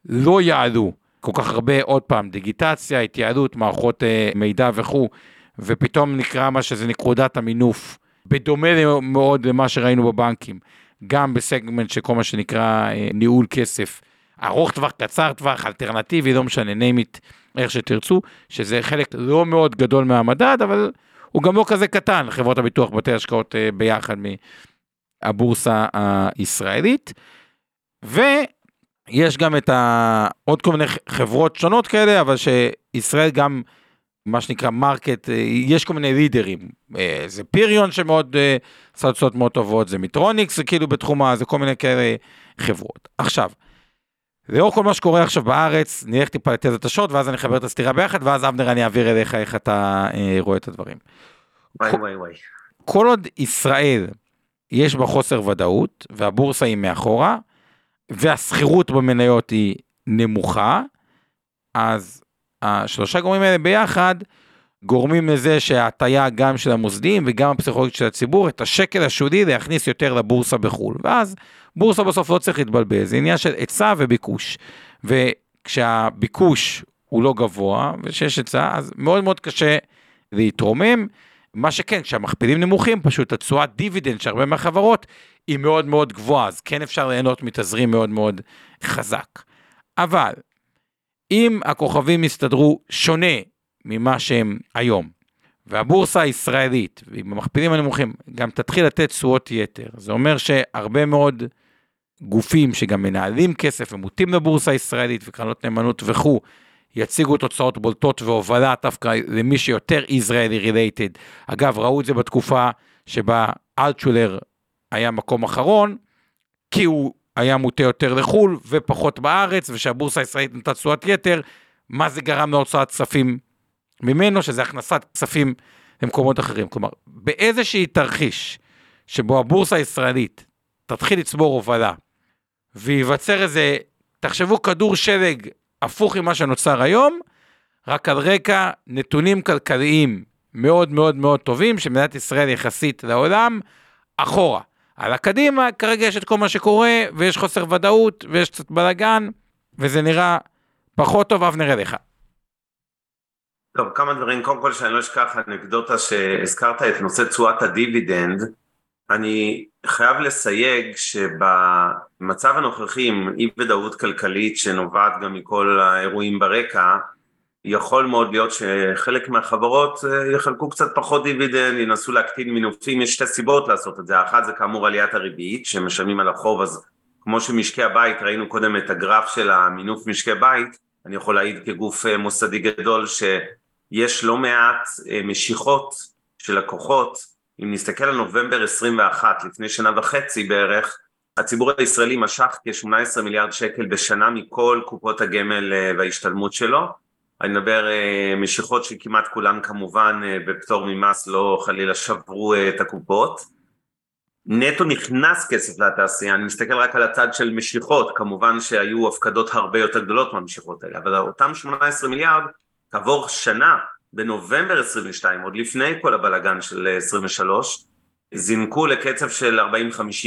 לא יעלו כל כך הרבה, עוד פעם, דיגיטציה, התייעלות, מערכות אה, מידע וכו', ופתאום נקרא מה שזה נקודת המינוף, בדומה מאוד למה שראינו בבנקים, גם בסגמנט של כל מה שנקרא אה, ניהול כסף, ארוך טווח, קצר טווח, אלטרנטיבי, לא משנה, name it, איך שתרצו, שזה חלק לא מאוד גדול מהמדד, אבל הוא גם לא כזה קטן, חברות הביטוח, בתי השקעות אה, ביחד מהבורסה הישראלית. ויש גם את ה... עוד כל מיני חברות שונות כאלה, אבל שישראל גם, מה שנקרא market, אה, יש כל מיני לידרים. אה, זה פיריון שמאוד, תוצאות מאוד טובות, זה מיטרוניקס, זה כאילו בתחום ה... זה כל מיני כאלה חברות. עכשיו, לאור כל מה שקורה עכשיו בארץ, נלך טיפה לתזת ה short, ואז אני אחבר את הסתירה ביחד, ואז אבנר אני אעביר אליך איך אתה אה, רואה את הדברים. וואי וואי וואי. כל עוד ישראל יש בה חוסר ודאות, והבורסה היא מאחורה, והסחירות במניות היא נמוכה, אז השלושה גורמים האלה ביחד גורמים לזה שההטייה גם של המוסדים וגם הפסיכולוגית של הציבור, את השקל השולי להכניס יותר לבורסה בחו"ל. ואז בורסה בסוף לא צריך להתבלבל, זה עניין של היצע וביקוש. וכשהביקוש הוא לא גבוה ושיש היצע, אז מאוד מאוד קשה להתרומם. מה שכן, כשהמכפילים נמוכים, פשוט התשואת דיבידנד של הרבה מהחברות היא מאוד מאוד גבוהה, אז כן אפשר ליהנות מתזרים מאוד מאוד חזק. אבל אם הכוכבים יסתדרו שונה ממה שהם היום, והבורסה הישראלית, עם המכפילים הנמוכים, גם תתחיל לתת תשואות יתר, זה אומר שהרבה מאוד גופים שגם מנהלים כסף ומוטים לבורסה הישראלית וקרנות נאמנות וכו', יציגו תוצאות בולטות והובלה דווקא למי שיותר ישראלי רילייטד. אגב, ראו את זה בתקופה שבה אלטשולר היה מקום אחרון, כי הוא היה מוטה יותר לחו"ל ופחות בארץ, ושהבורסה הישראלית נתנה תשואת יתר, מה זה גרם להוצאת כספים ממנו, שזה הכנסת כספים למקומות אחרים. כלומר, באיזושהי תרחיש שבו הבורסה הישראלית תתחיל לצבור הובלה, וייווצר איזה, תחשבו כדור שלג הפוך ממה שנוצר היום, רק על רקע נתונים כלכליים מאוד מאוד מאוד טובים, שמדינת ישראל יחסית לעולם, אחורה. על הקדימה, כרגע יש את כל מה שקורה, ויש חוסר ודאות, ויש קצת בלאגן, וזה נראה פחות טוב, אבנר אליך. טוב, כמה דברים. קודם כל, שאני לא אשכח אנקדוטה שהזכרת את נושא תשואת הדיבידנד. אני חייב לסייג שבמצב הנוכחי עם אי ודאות כלכלית שנובעת גם מכל האירועים ברקע, יכול מאוד להיות שחלק מהחברות אה, יחלקו קצת פחות דיבידנד, ינסו להקטין מינופים, יש שתי סיבות לעשות את זה, האחת זה כאמור עליית הריבית שמשלמים על החוב, אז כמו שמשקי הבית, ראינו קודם את הגרף של המינוף משקי בית, אני יכול להעיד כגוף אה, מוסדי גדול שיש לא מעט אה, משיכות של לקוחות אם נסתכל על נובמבר 21, לפני שנה וחצי בערך, הציבור הישראלי משך כ-18 מיליארד שקל בשנה מכל קופות הגמל אה, וההשתלמות שלו. אני מדבר אה, משיכות שכמעט כולן כמובן בפטור ממס לא חלילה שברו את הקופות. נטו נכנס כסף לתעשייה, אני מסתכל רק על הצד של משיכות, כמובן שהיו הפקדות הרבה יותר גדולות מהמשיכות האלה, אבל אותם 18 מיליארד, כעבור שנה בנובמבר 22, עוד לפני כל הבלגן של 23, זינקו לקצב של 40-50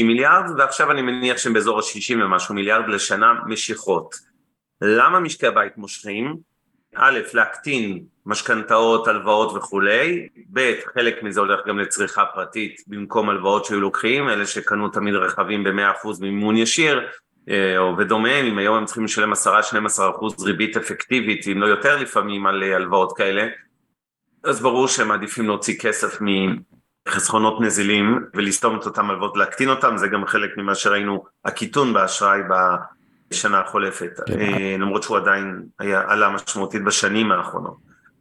מיליארד, ועכשיו אני מניח שהם באזור ה-60 ומשהו מיליארד לשנה משיכות. למה משקי הבית מושכים? א', להקטין משכנתאות, הלוואות וכולי, ב', חלק מזה הולך גם לצריכה פרטית במקום הלוואות שהיו לוקחים, אלה שקנו תמיד רכבים ב-100% מימון ישיר, או ודומיהם, אם היום הם צריכים לשלם 10-12% ריבית אפקטיבית, אם לא יותר לפעמים על אה, הלוואות כאלה, אז ברור שהם מעדיפים להוציא כסף מחסכונות נזילים ולסתום את אותם הלוואות ולהקטין אותם, זה גם חלק ממה שראינו, הקיטון באשראי בשנה החולפת, כן. אה, למרות שהוא עדיין היה, עלה משמעותית בשנים האחרונות.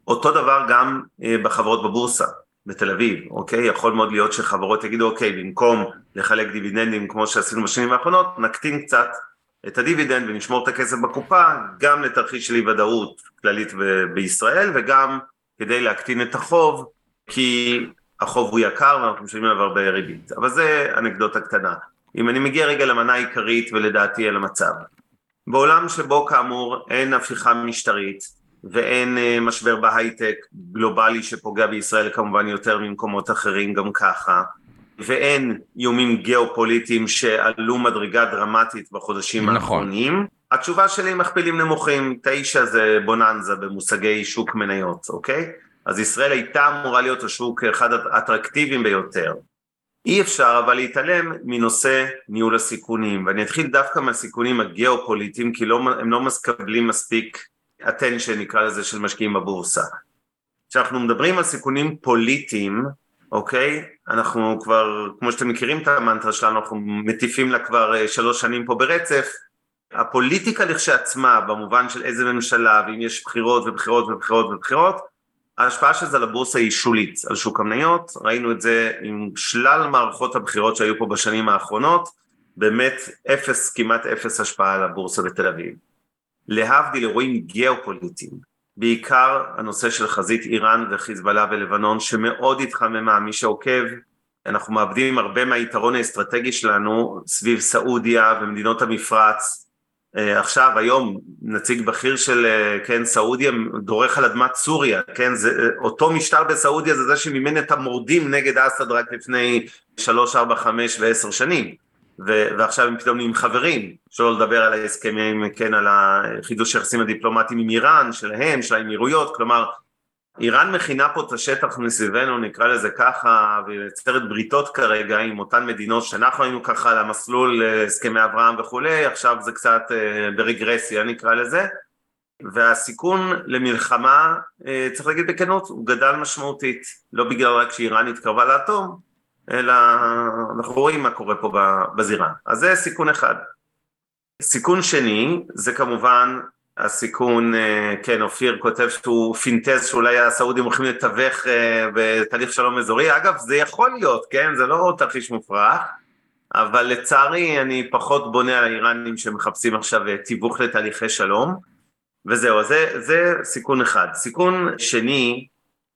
אותו דבר גם אה, בחברות בבורסה, בתל אביב, אוקיי? יכול מאוד להיות שחברות יגידו, אוקיי, במקום לחלק דיבידנדים כמו שעשינו בשנים האחרונות, נקטין קצת את הדיבידנד ונשמור את הכסף בקופה, גם לתרחיש של אי ודאות כללית בישראל וגם כדי להקטין את החוב, כי החוב הוא יקר ואנחנו משלמים עליו הרבה ריבית. אבל זה אנקדוטה קטנה. אם אני מגיע רגע למנה העיקרית ולדעתי אל המצב. בעולם שבו כאמור אין הפיכה משטרית, ואין אה, משבר בהייטק גלובלי שפוגע בישראל כמובן יותר ממקומות אחרים גם ככה, ואין איומים גיאופוליטיים שעלו מדרגה דרמטית בחודשים נכון. האחרונים. התשובה שלי היא מכפילים נמוכים, תשע זה בוננזה במושגי שוק מניות, אוקיי? אז ישראל הייתה אמורה להיות השוק אחד האטרקטיביים ביותר. אי אפשר אבל להתעלם מנושא ניהול הסיכונים, ואני אתחיל דווקא מהסיכונים הגיאופוליטיים, כי לא, הם לא מקבלים מספיק attention נקרא לזה של משקיעים בבורסה. כשאנחנו מדברים על סיכונים פוליטיים, אוקיי? אנחנו כבר, כמו שאתם מכירים את המנטרה שלנו, אנחנו מטיפים לה כבר אה, שלוש שנים פה ברצף. הפוליטיקה לכשעצמה, במובן של איזה ממשלה, ואם יש בחירות ובחירות ובחירות ובחירות, ההשפעה של זה על הבורסה היא שולית, על שוק המניות, ראינו את זה עם שלל מערכות הבחירות שהיו פה בשנים האחרונות, באמת אפס, כמעט אפס השפעה על הבורסה בתל אביב. להבדיל אירועים גיאופוליטיים, בעיקר הנושא של חזית איראן וחיזבאללה בלבנון שמאוד התחממה, מי שעוקב, אנחנו מאבדים הרבה מהיתרון האסטרטגי שלנו סביב סעודיה ומדינות המפרץ, אה, עכשיו היום נציג בכיר של אה, כן סעודיה דורך על אדמת סוריה כן? זה אותו משטר בסעודיה זה זה שמימן את המורדים נגד אסד רק לפני שלוש ארבע חמש ועשר שנים ו- ועכשיו הם פתאום נהיים חברים, שלא לדבר על ההסכמים, כן, על החידוש היחסים הדיפלומטיים עם איראן, שלהם, של האמירויות, כלומר, איראן מכינה פה את השטח מסביבנו, נקרא לזה ככה, ויוצרת בריתות כרגע עם אותן מדינות שאנחנו היינו ככה על המסלול הסכמי אברהם וכולי, עכשיו זה קצת אה, ברגרסיה נקרא לזה, והסיכון למלחמה, אה, צריך להגיד בכנות, הוא גדל משמעותית, לא בגלל רק שאיראן התקרבה לאטום, אלא אנחנו רואים מה קורה פה בזירה. אז זה סיכון אחד. סיכון שני זה כמובן הסיכון, אה, כן אופיר כותב שהוא פינטז שאולי הסעודים הולכים לתווך אה, בתהליך שלום אזורי, אגב זה יכול להיות, כן, זה לא תרחיש מופרך, אבל לצערי אני פחות בונה על האיראנים שמחפשים עכשיו אה, תיווך לתהליכי שלום, וזהו, זה, זה סיכון אחד. סיכון שני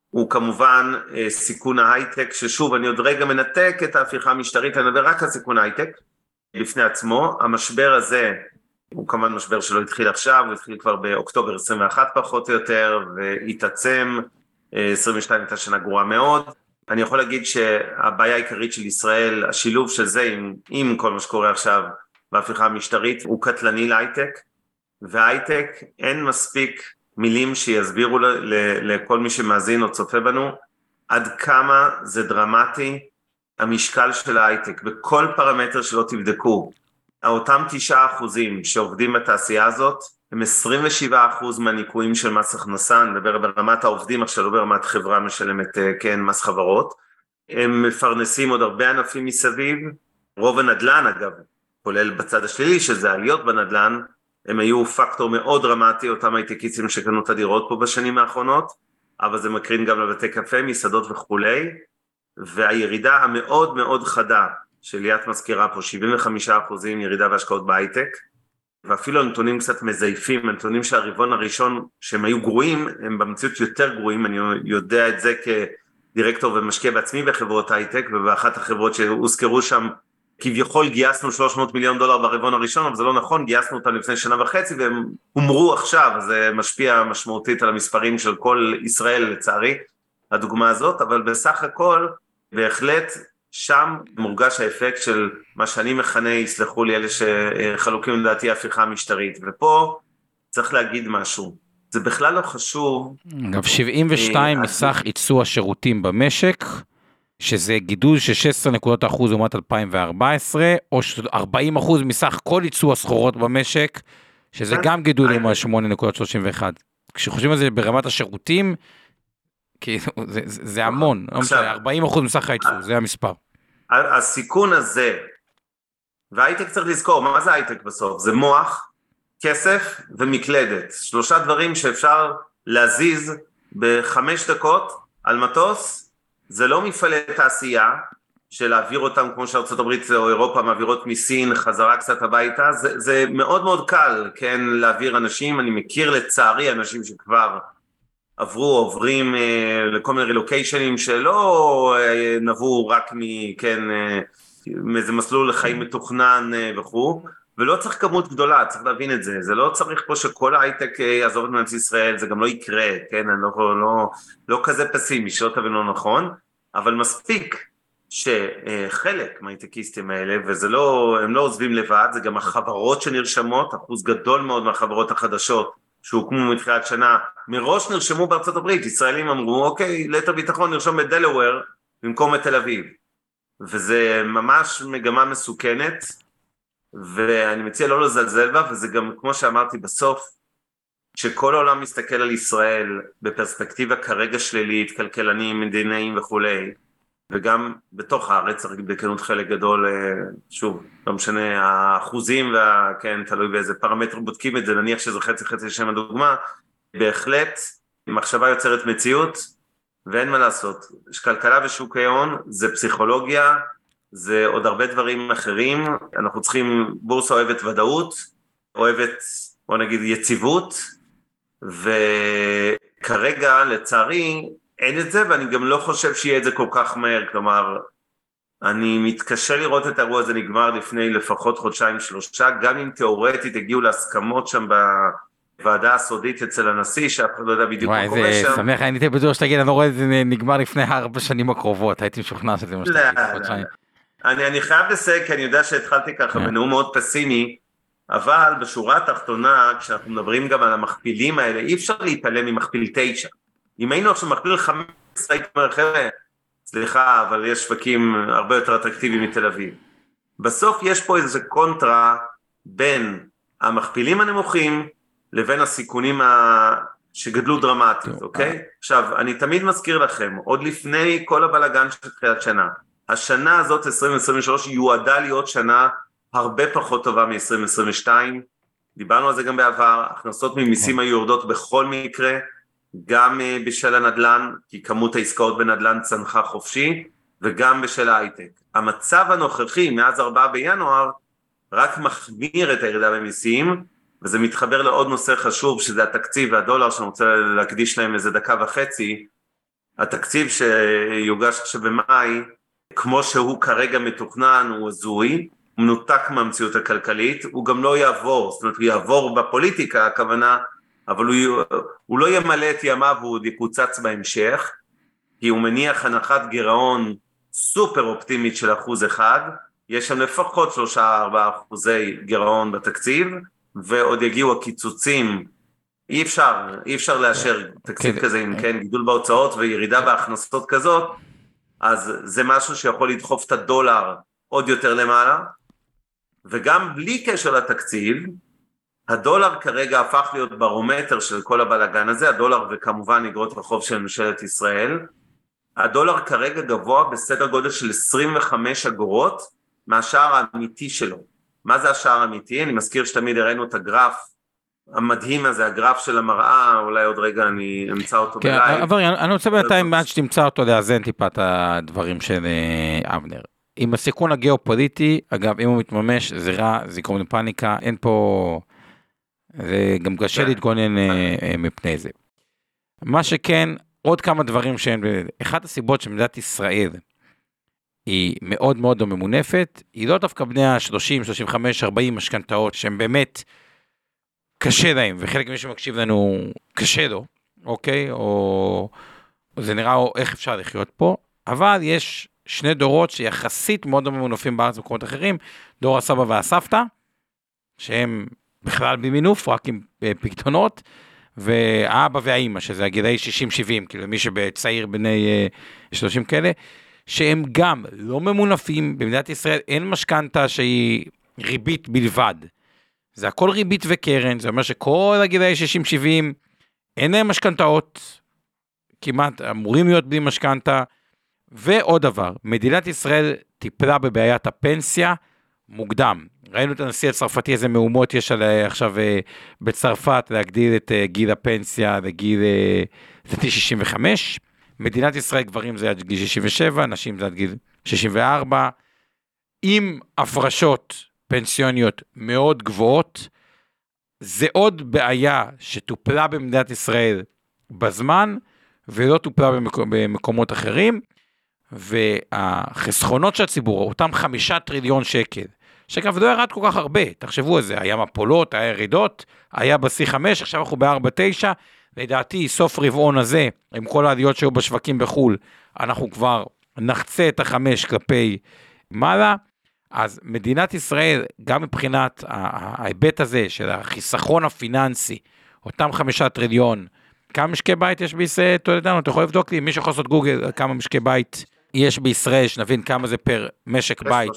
הוא כמובן אה, סיכון ההייטק, ששוב אני עוד רגע מנתק את ההפיכה המשטרית, אני מדבר רק על סיכון ההייטק בפני עצמו, המשבר הזה הוא כמובן משבר שלא התחיל עכשיו, הוא התחיל כבר באוקטובר 21 פחות או יותר, והתעצם, 22 אה, הייתה שנה גרועה מאוד. אני יכול להגיד שהבעיה העיקרית של ישראל, השילוב של זה עם, עם כל מה שקורה עכשיו בהפיכה המשטרית, הוא קטלני להייטק, והייטק אין מספיק מילים שיסבירו לכל מי שמאזין או צופה בנו עד כמה זה דרמטי המשקל של ההייטק. בכל פרמטר שלא תבדקו אותם תשעה אחוזים שעובדים בתעשייה הזאת הם 27 אחוז מהניקויים של מס הכנסה, אני מדבר ברמת העובדים עכשיו, לא ברמת חברה משלמת אה, כן מס חברות, הם מפרנסים עוד הרבה ענפים מסביב, רוב הנדל"ן אגב, כולל בצד השלילי שזה עליות בנדל"ן, הם היו פקטור מאוד דרמטי, אותם הייטקיסטים שקנו את הדירות פה בשנים האחרונות, אבל זה מקרין גם לבתי קפה, מסעדות וכולי, והירידה המאוד מאוד חדה שליאת מזכירה פה, 75 אחוזים ירידה בהשקעות בהייטק, ואפילו הנתונים קצת מזייפים, הנתונים של הרבעון הראשון שהם היו גרועים, הם במציאות יותר גרועים, אני יודע את זה כדירקטור ומשקיע בעצמי בחברות הייטק, ובאחת החברות שהוזכרו שם כביכול גייסנו 300 מיליון דולר ברבעון הראשון, אבל זה לא נכון, גייסנו אותם לפני שנה וחצי והם הומרו עכשיו, זה משפיע משמעותית על המספרים של כל ישראל לצערי, הדוגמה הזאת, אבל בסך הכל בהחלט שם מורגש האפקט של מה שאני מכנה, יסלחו לי אלה שחלוקים לדעתי ההפיכה המשטרית, ופה צריך להגיד משהו, זה בכלל לא חשוב. אגב, 72 אה, מסך ייצוא השירותים במשק. שזה גידול של 16 נקודות אחוז לעומת 2014, או 40 אחוז מסך כל ייצוא הסחורות במשק, שזה כן. גם גידול עם ה-8.31. כשחושבים על זה ברמת השירותים, כאילו, זה, זה המון, לא משנה, 40 אחוז מסך הייצוא, זה המספר. הסיכון הזה, והייטק צריך לזכור, מה זה הייטק בסוף? זה מוח, כסף ומקלדת. שלושה דברים שאפשר להזיז בחמש דקות על מטוס זה לא מפעלי תעשייה, של להעביר אותם כמו שארצות הברית או אירופה מעבירות מסין חזרה קצת הביתה, זה, זה מאוד מאוד קל, כן, להעביר אנשים, אני מכיר לצערי אנשים שכבר עברו, עוברים אה, לכל מיני רילוקיישנים שלא אה, נבעו רק מ... כן, אה, מאיזה מסלול לחיים מתוכנן אה, וכו', ולא צריך כמות גדולה, צריך להבין את זה, זה לא צריך פה שכל ההייטק יעזוב את מדינת ישראל, זה גם לא יקרה, כן, אני לא, לא, לא כזה פסימי, שלא תבין לא נכון, אבל מספיק שחלק מההייטקיסטים האלה, וזה לא, הם לא עוזבים לבד, זה גם החברות שנרשמות, אחוז גדול מאוד מהחברות החדשות שהוקמו מתחילת שנה, מראש נרשמו בארצות הברית, ישראלים אמרו, אוקיי, ליתר ביטחון נרשום בדלוור במקום בתל אביב, וזה ממש מגמה מסוכנת, ואני מציע לא לזלזל בה, וזה גם, כמו שאמרתי בסוף, שכל העולם מסתכל על ישראל בפרספקטיבה כרגע שלילית, כלכלנים, מדינאים וכולי, וגם בתוך הארץ, צריך בכנות חלק גדול, אה, שוב, לא משנה, האחוזים, וה, כן, תלוי באיזה פרמטר בודקים את זה, נניח שזה חצי חצי לשם הדוגמה, בהחלט מחשבה יוצרת מציאות, ואין מה לעשות. כלכלה ושוק ההון זה פסיכולוגיה, זה עוד הרבה דברים אחרים, אנחנו צריכים, בורסה אוהבת ודאות, אוהבת, בוא נגיד, יציבות, וכרגע, לצערי, אין את זה, ואני גם לא חושב שיהיה את זה כל כך מהר, כלומר, אני מתקשה לראות את האירוע הזה נגמר לפני לפחות חודשיים שלושה, גם אם תאורטית הגיעו להסכמות שם בוועדה הסודית אצל הנשיא, שאף אחד לא יודע בדיוק מה קורה שם. וואי, שמח, אני הייתי בטוח שתגיד, אני לא רואה את זה נגמר לפני ארבע שנים הקרובות, הייתי משוכנע שזה מה שאתה לא, לא, לא. אני, אני חייב לסייג, כי אני יודע שהתחלתי ככה כן. בנאום מאוד פסימי, אבל בשורה התחתונה, כשאנחנו מדברים גם על המכפילים האלה, אי אפשר להתעלם ממכפיל תשע. אם היינו עכשיו מכפיל 15, הייתי אומר, חבר'ה, סליחה, אבל יש שווקים הרבה יותר אטרקטיביים מתל אביב. בסוף יש פה איזה קונטרה בין המכפילים הנמוכים לבין הסיכונים ה... שגדלו דרמטית, אוקיי? עכשיו, אני תמיד מזכיר לכם, עוד לפני כל הבלגן של תחילת שנה, השנה הזאת, 2023, יועדה להיות שנה הרבה פחות טובה מ-2022, דיברנו על זה גם בעבר, הכנסות ממיסים. היו יורדות בכל מקרה, גם אה, בשל הנדל"ן, כי כמות העסקאות בנדל"ן צנחה חופשי, וגם בשל ההייטק. המצב הנוכחי מאז 4 בינואר רק מחמיר את הירידה במיסים, וזה מתחבר לעוד נושא חשוב שזה התקציב והדולר שאני רוצה להקדיש להם איזה דקה וחצי. התקציב שיוגש עכשיו במאי, כמו שהוא כרגע מתוכנן, הוא הזוי, הוא מנותק מהמציאות הכלכלית, הוא גם לא יעבור, זאת אומרת הוא יעבור בפוליטיקה, הכוונה אבל הוא, הוא לא ימלא את ימיו והוא עוד יקוצץ בהמשך, כי הוא מניח הנחת גירעון סופר אופטימית של אחוז אחד, יש שם לפחות שלושה ארבעה אחוזי גירעון בתקציב, ועוד יגיעו הקיצוצים, אי אפשר, אי אפשר לאשר תקציב כן. כזה עם כן, גידול בהוצאות וירידה בהכנסות כזאת, אז זה משהו שיכול לדחוף את הדולר עוד יותר למעלה, וגם בלי קשר לתקציב, הדולר כרגע הפך להיות ברומטר של כל הבלאגן הזה, הדולר וכמובן אגרות החוב של ממשלת ישראל. הדולר כרגע גבוה בסדר גודל של 25 אגורות מהשער האמיתי שלו. מה זה השער האמיתי? אני מזכיר שתמיד הראינו את הגרף המדהים הזה, הגרף של המראה, אולי עוד רגע אני אמצא אותו כן, בלייב. אבל אני רוצה בינתיים, עד שתמצא אותו, לאזן טיפה את הדברים של אה, אבנר. עם הסיכון הגיאופוליטי, אגב, אם הוא מתממש, זה רע, זה יקום לפאניקה, אין פה... וגם קשה כן. להתגונן אה, אה, מפני זה. מה שכן, עוד כמה דברים שהם, אחת הסיבות שמדינת ישראל היא מאוד מאוד לא ממונפת, היא לא דווקא בני ה-30, 35, 40 משכנתאות שהם באמת קשה להם, וחלק ממי שמקשיב לנו קשה לו, אוקיי? או, זה נראה או איך אפשר לחיות פה, אבל יש שני דורות שיחסית מאוד לא ממונפים בארץ ובמקומות אחרים, דור הסבא והסבתא, שהם בכלל במינוף, רק עם אה, פקדונות, והאבא והאימא, שזה הגילאי 60-70, כאילו מי שבצעיר בני 30 אה, כאלה, שהם גם לא ממונפים, במדינת ישראל אין משכנתה שהיא ריבית בלבד. זה הכל ריבית וקרן, זה אומר שכל הגילאי 60-70 אין להם משכנתאות, כמעט אמורים להיות בלי משכנתה. ועוד דבר, מדינת ישראל טיפלה בבעיית הפנסיה מוקדם. ראינו את הנשיא הצרפתי, איזה מהומות יש על אה, עכשיו אה, בצרפת להגדיל את אה, גיל הפנסיה לגיל, לדעתי 65. מדינת ישראל גברים זה עד גיל 67, נשים זה עד גיל 64. עם הפרשות פנסיוניות מאוד גבוהות, זה עוד בעיה שטופלה במדינת ישראל בזמן, ולא טופלה במקומות, במקומות אחרים, והחסכונות של הציבור, אותם חמישה טריליון שקל, שאגב לא ירד כל כך הרבה, תחשבו על זה, היה מפולות, היה ירידות, היה בשיא 5, עכשיו אנחנו ב-4-9, לדעתי סוף רבעון הזה, עם כל העליות שהיו בשווקים בחו"ל, אנחנו כבר נחצה את החמש כלפי מעלה. אז מדינת ישראל, גם מבחינת ההיבט הזה של החיסכון הפיננסי, אותם חמישה טריליון, כמה משקי בית יש בישראל, תולדנו, אתה יכול לבדוק לי, מי שיכול לעשות גוגל, כמה משקי בית יש בישראל, שנבין כמה זה פר משק בית.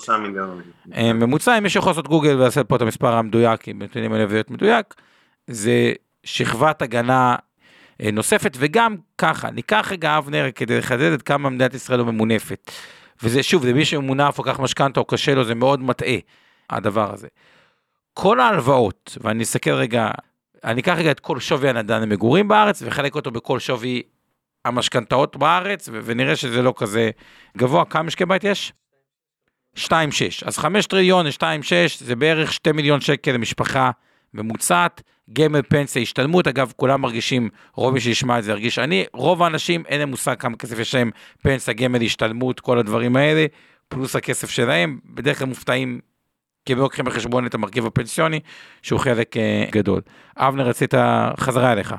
אה, ממוצע, אם מי שיכול לעשות גוגל ולעשות פה את המספר המדויק, אם נתונים האלה להיות מדויק, זה שכבת הגנה אה, נוספת, וגם ככה, ניקח רגע אבנר כדי לחדד את כמה מדינת ישראל לא ממונפת. וזה שוב, זה מי שמונף או כך משכנתה או קשה לו, זה מאוד מטעה, הדבר הזה. כל ההלוואות, ואני אסתכל רגע, אני אקח רגע את כל שווי הנדל"ן למגורים בארץ, וחלק אותו בכל שווי המשכנתאות בארץ, ונראה שזה לא כזה גבוה. כמה משקי בית יש? 2.6. אז 5 טריליון ל-2.6 זה בערך 2 מיליון שקל למשפחה ממוצעת. גמל פנסיה השתלמות, אגב, כולם מרגישים, רוב מי שישמע את זה ירגיש. אני, רוב האנשים אין להם מושג כמה כסף יש להם, פנסיה, גמל, השתלמות, כל הדברים האלה, פלוס הכסף שלהם, בדרך כלל מופתעים כי הם לא לוקחים בחשבון את המרכיב הפנסיוני, שהוא חלק uh, גדול. אבנר, רצית חזרה אליך.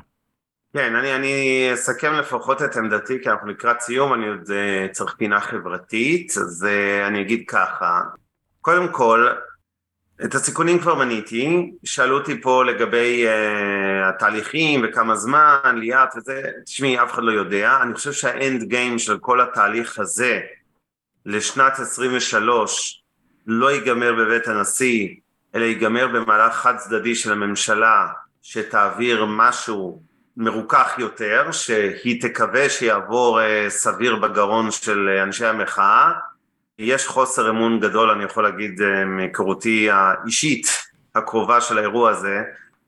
כן, אני, אני אסכם לפחות את עמדתי, כי אנחנו לקראת סיום, אני עוד uh, צריך פינה חברתית, אז uh, אני אגיד ככה, קודם כל, את הסיכונים כבר מניתי, שאלו אותי פה לגבי uh, התהליכים וכמה זמן, ליאת וזה, תשמעי, אף אחד לא יודע, אני חושב שהאנד גיים של כל התהליך הזה לשנת 23 לא ייגמר בבית הנשיא, אלא ייגמר במהלך חד צדדי של הממשלה שתעביר משהו מרוכך יותר, שהיא תקווה שיעבור uh, סביר בגרון של אנשי המחאה יש חוסר אמון גדול, אני יכול להגיד אה, מהיכרותי האישית הקרובה של האירוע הזה,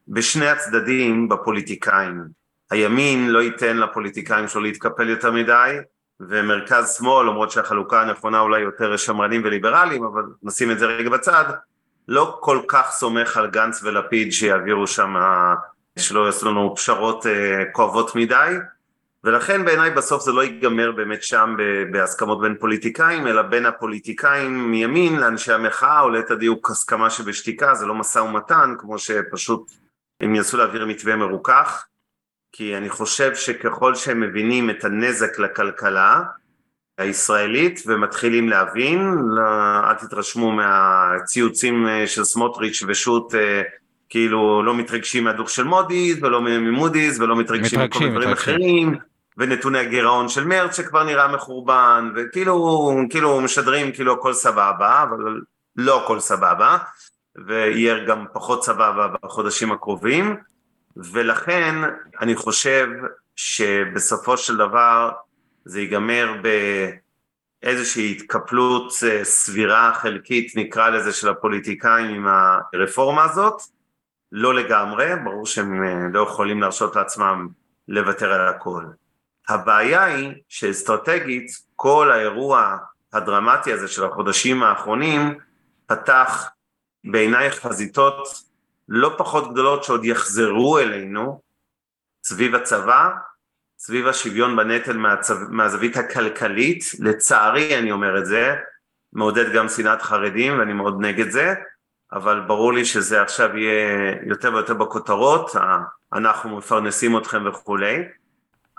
בשני הצדדים בפוליטיקאים. הימין לא ייתן לפוליטיקאים שלו להתקפל יותר מדי, ומרכז שמאל, למרות שהחלוקה הנכונה אולי יותר שמרנים וליברליים, אבל נשים את זה רגע בצד, לא כל כך סומך על גנץ ולפיד שיעבירו שם, שלא יעשו לנו פשרות אה, כואבות מדי, ולכן בעיניי בסוף זה לא ייגמר באמת שם בהסכמות בין פוליטיקאים, אלא בין הפוליטיקאים מימין לאנשי המחאה, או ליתר דיוק הסכמה שבשתיקה, זה לא משא ומתן, כמו שפשוט הם ינסו להעביר מתווה מרוכך, כי אני חושב שככל שהם מבינים את הנזק לכלכלה הישראלית ומתחילים להבין, לא, אל תתרשמו מהציוצים אה, של סמוטריץ' ושות' אה, כאילו לא מתרגשים מהדוח של מודי'ס ולא ממודי'ס ולא מתרגשים מכל דברים אחרים ונתוני הגירעון של מרץ שכבר נראה מחורבן, וכאילו כאילו משדרים כאילו הכל סבבה, אבל לא הכל סבבה, ויהיה גם פחות סבבה בחודשים הקרובים, ולכן אני חושב שבסופו של דבר זה ייגמר באיזושהי התקפלות אה, סבירה חלקית נקרא לזה של הפוליטיקאים עם הרפורמה הזאת, לא לגמרי, ברור שהם אה, לא יכולים להרשות לעצמם לוותר על הכל. הבעיה היא שאסטרטגית כל האירוע הדרמטי הזה של החודשים האחרונים פתח בעיניי חזיתות לא פחות גדולות שעוד יחזרו אלינו סביב הצבא, סביב השוויון בנטל מהצו... מהזווית הכלכלית, לצערי אני אומר את זה, מעודד גם שנאת חרדים ואני מאוד נגד זה, אבל ברור לי שזה עכשיו יהיה יותר ויותר בכותרות, אנחנו מפרנסים אתכם וכולי.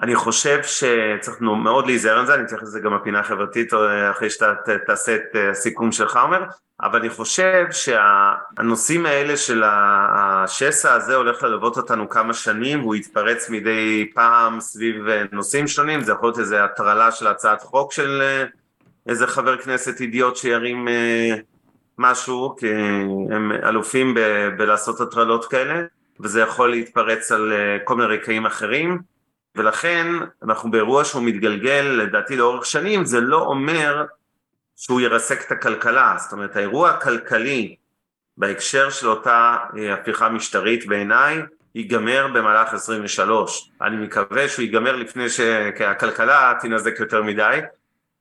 אני חושב שצריך מאוד להיזהר על זה, אני אתייחס לזה גם בפינה החברתית אחרי שאתה תעשה את הסיכום שלך אומר, אבל אני חושב שהנושאים האלה של השסע הזה הולך ללוות אותנו כמה שנים והוא יתפרץ מדי פעם סביב נושאים שונים, זה יכול להיות איזה הטרלה של הצעת חוק של איזה חבר כנסת אידיוט שירים אה, משהו, כי הם אלופים ב- בלעשות הטרלות כאלה, וזה יכול להתפרץ על אה, כל מיני רקעים אחרים. ולכן אנחנו באירוע שהוא מתגלגל לדעתי לאורך שנים, זה לא אומר שהוא ירסק את הכלכלה, זאת אומרת האירוע הכלכלי בהקשר של אותה אה, הפיכה משטרית בעיניי ייגמר במהלך 23. אני מקווה שהוא ייגמר לפני שהכלכלה תינזק יותר מדי,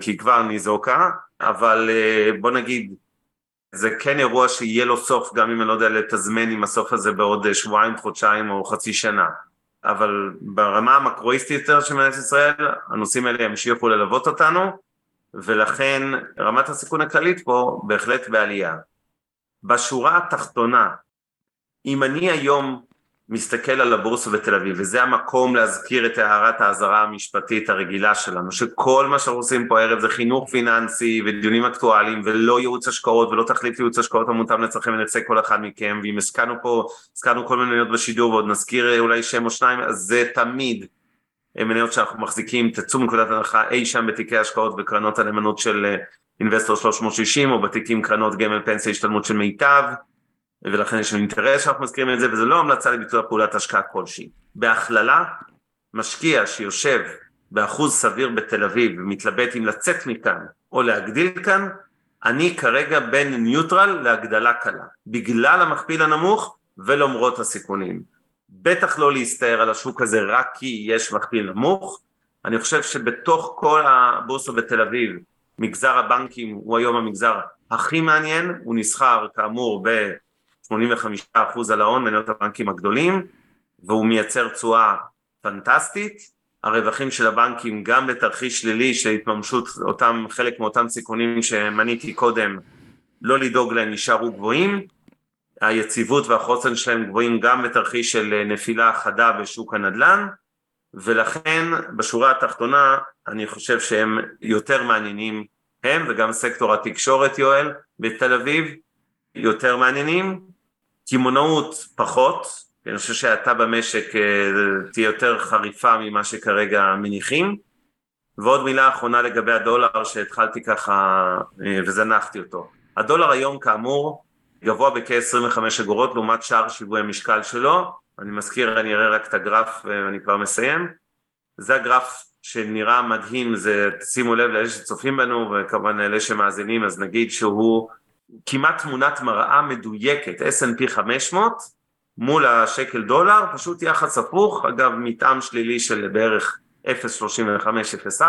כי היא כבר ניזוקה, אבל אה, בוא נגיד, זה כן אירוע שיהיה לו סוף, גם אם אני לא יודע לתזמן עם הסוף הזה בעוד אה, שבועיים, חודשיים או חצי שנה. אבל ברמה המקרואיסטית יותר של מדינת ישראל, הנושאים האלה ימשיכו ללוות אותנו, ולכן רמת הסיכון הכללית פה בהחלט בעלייה. בשורה התחתונה, אם אני היום מסתכל על הבורסה בתל אביב, וזה המקום להזכיר את הערת האזהרה המשפטית הרגילה שלנו, שכל מה שאנחנו עושים פה הערב זה חינוך פיננסי ודיונים אקטואליים ולא ייעוץ השקעות ולא תחליף ייעוץ השקעות המותאם לצרכם ונצא כל אחד מכם, ואם הזכרנו פה, הזכרנו כל מניות בשידור ועוד נזכיר אולי שם או שניים, אז זה תמיד מניות שאנחנו מחזיקים, תצאו מנקודת הנחה אי שם בתיקי השקעות וקרנות הנאמנות של אינבסטור 360 או בתיקים קרנות גמל פנסיה השתלמות של מיטב ולכן יש לנו אינטרס שאנחנו מזכירים את זה וזה לא המלצה לביצוע פעולת השקעה כלשהי. בהכללה, משקיע שיושב באחוז סביר בתל אביב ומתלבט אם לצאת מכאן או להגדיל כאן, אני כרגע בין ניוטרל להגדלה קלה, בגלל המכפיל הנמוך ולמרות הסיכונים. בטח לא להסתער על השוק הזה רק כי יש מכפיל נמוך, אני חושב שבתוך כל הבורסה בתל אביב, מגזר הבנקים הוא היום המגזר הכי מעניין, הוא נסחר כאמור ב... 85% על ההון, מניות הבנקים הגדולים, והוא מייצר תשואה פנטסטית. הרווחים של הבנקים גם בתרחיש שלילי של התממשות אותם, חלק מאותם סיכונים שמניתי קודם, לא לדאוג להם יישארו גבוהים. היציבות והחוסן שלהם גבוהים גם בתרחיש של נפילה חדה בשוק הנדל"ן, ולכן בשורה התחתונה אני חושב שהם יותר מעניינים הם וגם סקטור התקשורת יואל בתל אביב יותר מעניינים קמעונאות פחות, אני חושב שהאטה במשק אה, תהיה יותר חריפה ממה שכרגע מניחים. ועוד מילה אחרונה לגבי הדולר שהתחלתי ככה אה, וזנחתי אותו. הדולר היום כאמור גבוה בכ-25 אגורות לעומת שאר שיווי המשקל שלו. אני מזכיר, אני אראה רק את הגרף ואני כבר מסיים. זה הגרף שנראה מדהים, זה, שימו לב לאלה שצופים בנו וכמובן לאלה שמאזינים, אז נגיד שהוא כמעט תמונת מראה מדויקת, S&P 500 מול השקל דולר, פשוט יחס הפוך, אגב מתאם שלילי של בערך 0.35-0.4,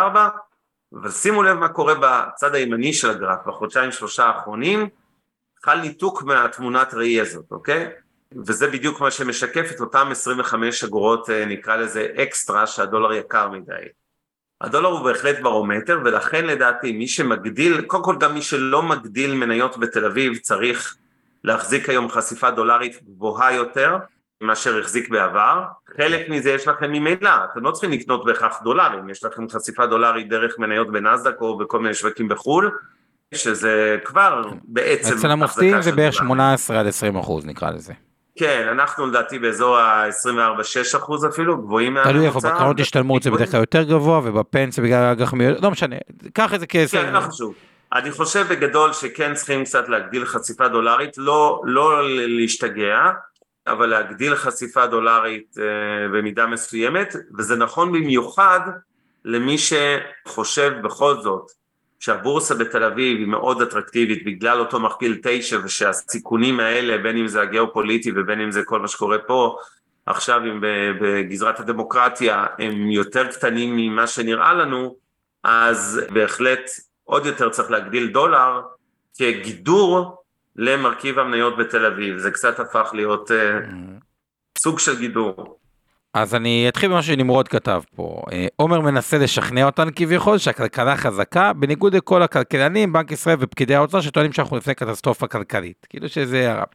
אבל שימו לב מה קורה בצד הימני של הגרף, בחודשיים שלושה האחרונים, חל ניתוק מהתמונת ראי הזאת, אוקיי? וזה בדיוק מה שמשקף את אותם 25 אגורות, אה, נקרא לזה אקסטרה, שהדולר יקר מדי. הדולר הוא בהחלט ברומטר ולכן לדעתי מי שמגדיל, קודם כל גם מי שלא מגדיל מניות בתל אביב צריך להחזיק היום חשיפה דולרית גבוהה יותר מאשר החזיק בעבר, חלק מזה יש לכם ממילא, אתם לא צריכים לקנות בהכרח דולרים, יש לכם חשיפה דולרית דרך מניות בנסדק או בכל מיני שווקים בחו"ל, שזה כבר בעצם... אצל המופתים זה בערך 18 עד 20 אחוז נקרא לזה. כן, אנחנו לדעתי באזור ה-24-6 אחוז אפילו, גבוהים מהממוצע. תלוי איפה, בקרנות השתלמות זה בדרך כלל יותר גבוה, ובפנסיה בגלל הגחמיות, לא משנה, קח את זה כעשר. כן, לא חשוב. אני חושב בגדול שכן צריכים קצת להגדיל חשיפה דולרית, לא, לא להשתגע, אבל להגדיל חשיפה דולרית אה, במידה מסוימת, וזה נכון במיוחד למי שחושב בכל זאת שהבורסה בתל אביב היא מאוד אטרקטיבית בגלל אותו מכפיל תשע ושהסיכונים האלה בין אם זה הגיאופוליטי ובין אם זה כל מה שקורה פה עכשיו אם בגזרת הדמוקרטיה הם יותר קטנים ממה שנראה לנו אז בהחלט עוד יותר צריך להגדיל דולר כגידור למרכיב המניות בתל אביב. זה קצת הפך להיות uh, סוג של גידור אז אני אתחיל במה שנמרוד כתב פה. אה, עומר מנסה לשכנע אותנו כביכול שהכלכלה חזקה, בניגוד לכל הכלכלנים, בנק ישראל ופקידי האוצר שטוענים שאנחנו לפני קטסטרופה כלכלית. כאילו שזה הרב.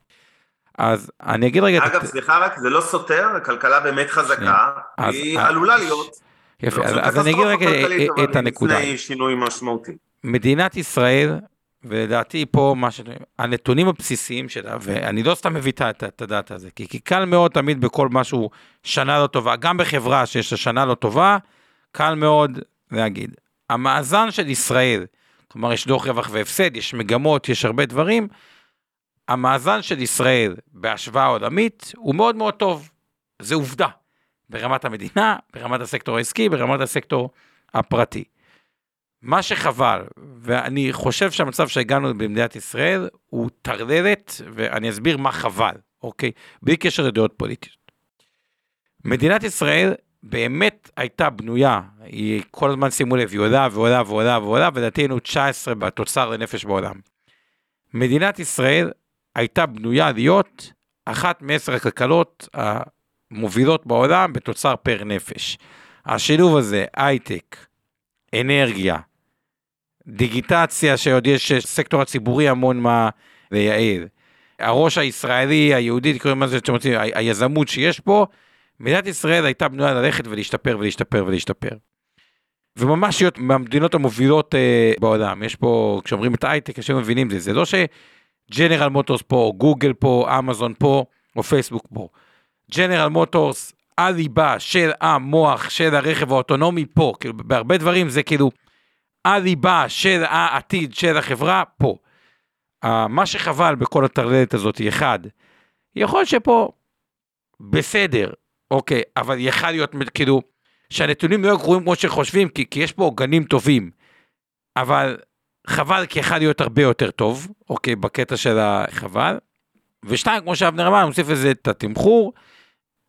אז אני אגיד רגע... אגב, סליחה רק, זה לא סותר, הכלכלה באמת חזקה, היא עלולה להיות. יפה, אז אני אגיד רגע את הנקודה. לפני שינוי משמעותי. מדינת ישראל ולדעתי פה מה ש... הנתונים הבסיסיים שלה, ואני לא סתם מביא את הדאטה הזה, כי, כי קל מאוד תמיד בכל משהו שנה לא טובה, גם בחברה שיש לה שנה לא טובה, קל מאוד להגיד. המאזן של ישראל, כלומר יש דוח רווח והפסד, יש מגמות, יש הרבה דברים, המאזן של ישראל בהשוואה עולמית הוא מאוד מאוד טוב, זה עובדה, ברמת המדינה, ברמת הסקטור העסקי, ברמת הסקטור הפרטי. מה שחבל, ואני חושב שהמצב שהגענו במדינת ישראל הוא טרללת, ואני אסביר מה חבל, אוקיי? בלי קשר לדעות פוליטיות. מדינת ישראל באמת הייתה בנויה, היא כל הזמן, שימו לב, היא עולה ועולה ועולה ועולה, ולדעתי היינו 19 בתוצר לנפש בעולם. מדינת ישראל הייתה בנויה להיות אחת מעשר הכלכלות המובילות בעולם בתוצר פר נפש. השילוב הזה, הייטק, אנרגיה, דיגיטציה שעוד יש סקטור הציבורי המון מה לייעל. הראש הישראלי, היהודי, תקראו מה זה שאתם רוצים, היזמות שיש פה, מדינת ישראל הייתה בנויה ללכת ולהשתפר ולהשתפר ולהשתפר. וממש להיות מהמדינות המובילות אה, בעולם. יש פה, כשאומרים את ההייטק, אנשים מבינים את זה. זה לא שג'נרל מוטורס פה, או גוגל פה, אמזון פה, או פייסבוק פה. ג'נרל מוטורס, הליבה של המוח של הרכב האוטונומי פה. כאילו, בהרבה דברים זה כאילו הליבה של העתיד של החברה פה. Uh, מה שחבל בכל הטרללת הזאת, אחד, יכול שפה בסדר, אוקיי, אבל יכל להיות כאילו, שהנתונים לא גרועים כמו שחושבים, כי, כי יש פה עוגנים טובים, אבל חבל כי יכול להיות הרבה יותר טוב, אוקיי, בקטע של החבל. ושתיים, כמו שאבנר אמר, נוסיף לזה את התמחור,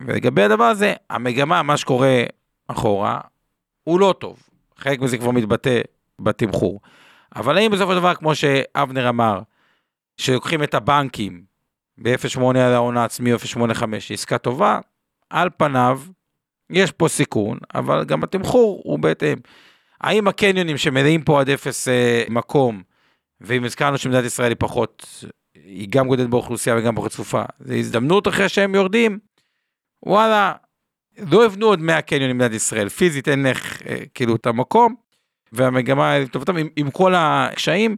ולגבי הדבר הזה, המגמה, מה שקורה אחורה, הוא לא טוב. חלק מזה כבר מתבטא בתמחור. אבל האם בסופו של דבר, כמו שאבנר אמר, שלוקחים את הבנקים ב-0.8 על ההון העצמי או 0.85, עסקה טובה, על פניו, יש פה סיכון, אבל גם התמחור הוא בהתאם. האם הקניונים שמלאים פה עד אפס אה, מקום, ואם הזכרנו שמדינת ישראל היא פחות, היא גם גודלת באוכלוסייה וגם פחות צפופה, זו הזדמנות אחרי שהם יורדים, וואלה, לא יבנו עוד 100 קניונים במדינת ישראל, פיזית אין לך אה, כאילו את המקום, והמגמה לטובתם עם, עם כל הקשיים,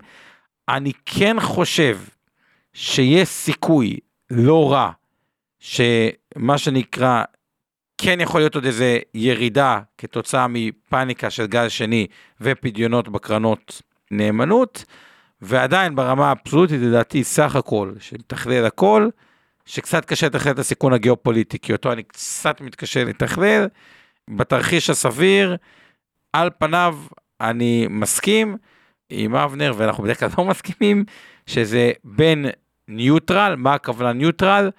אני כן חושב שיש סיכוי לא רע, שמה שנקרא כן יכול להיות עוד איזה ירידה כתוצאה מפאניקה של גל שני ופדיונות בקרנות נאמנות, ועדיין ברמה האבסולוטית לדעתי סך הכל, שמתכלל הכל, שקצת קשה לתכלל את הסיכון הגיאופוליטי, כי אותו אני קצת מתקשה לתכלל. בתרחיש הסביר, על פניו אני מסכים עם אבנר, ואנחנו בדרך כלל לא מסכימים, שזה בין ניוטרל, מה הכוונה ניוטרל?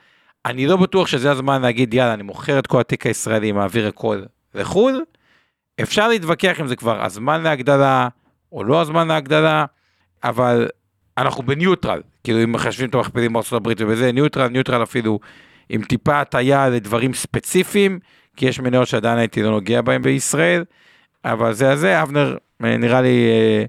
אני לא בטוח שזה הזמן להגיד יאללה אני מוכר את כל התיק הישראלי מעביר הכל לחו"ל. אפשר להתווכח אם זה כבר הזמן להגדלה או לא הזמן להגדלה, אבל אנחנו ב neutral, כאילו אם מחשבים את המכפילים בארצות הברית ובזה neutral, neutral אפילו עם טיפה הטיה לדברים ספציפיים, כי יש מניות שעדיין הייתי לא נוגע בהם בישראל, אבל זה הזה, אבנר נראה לי אה,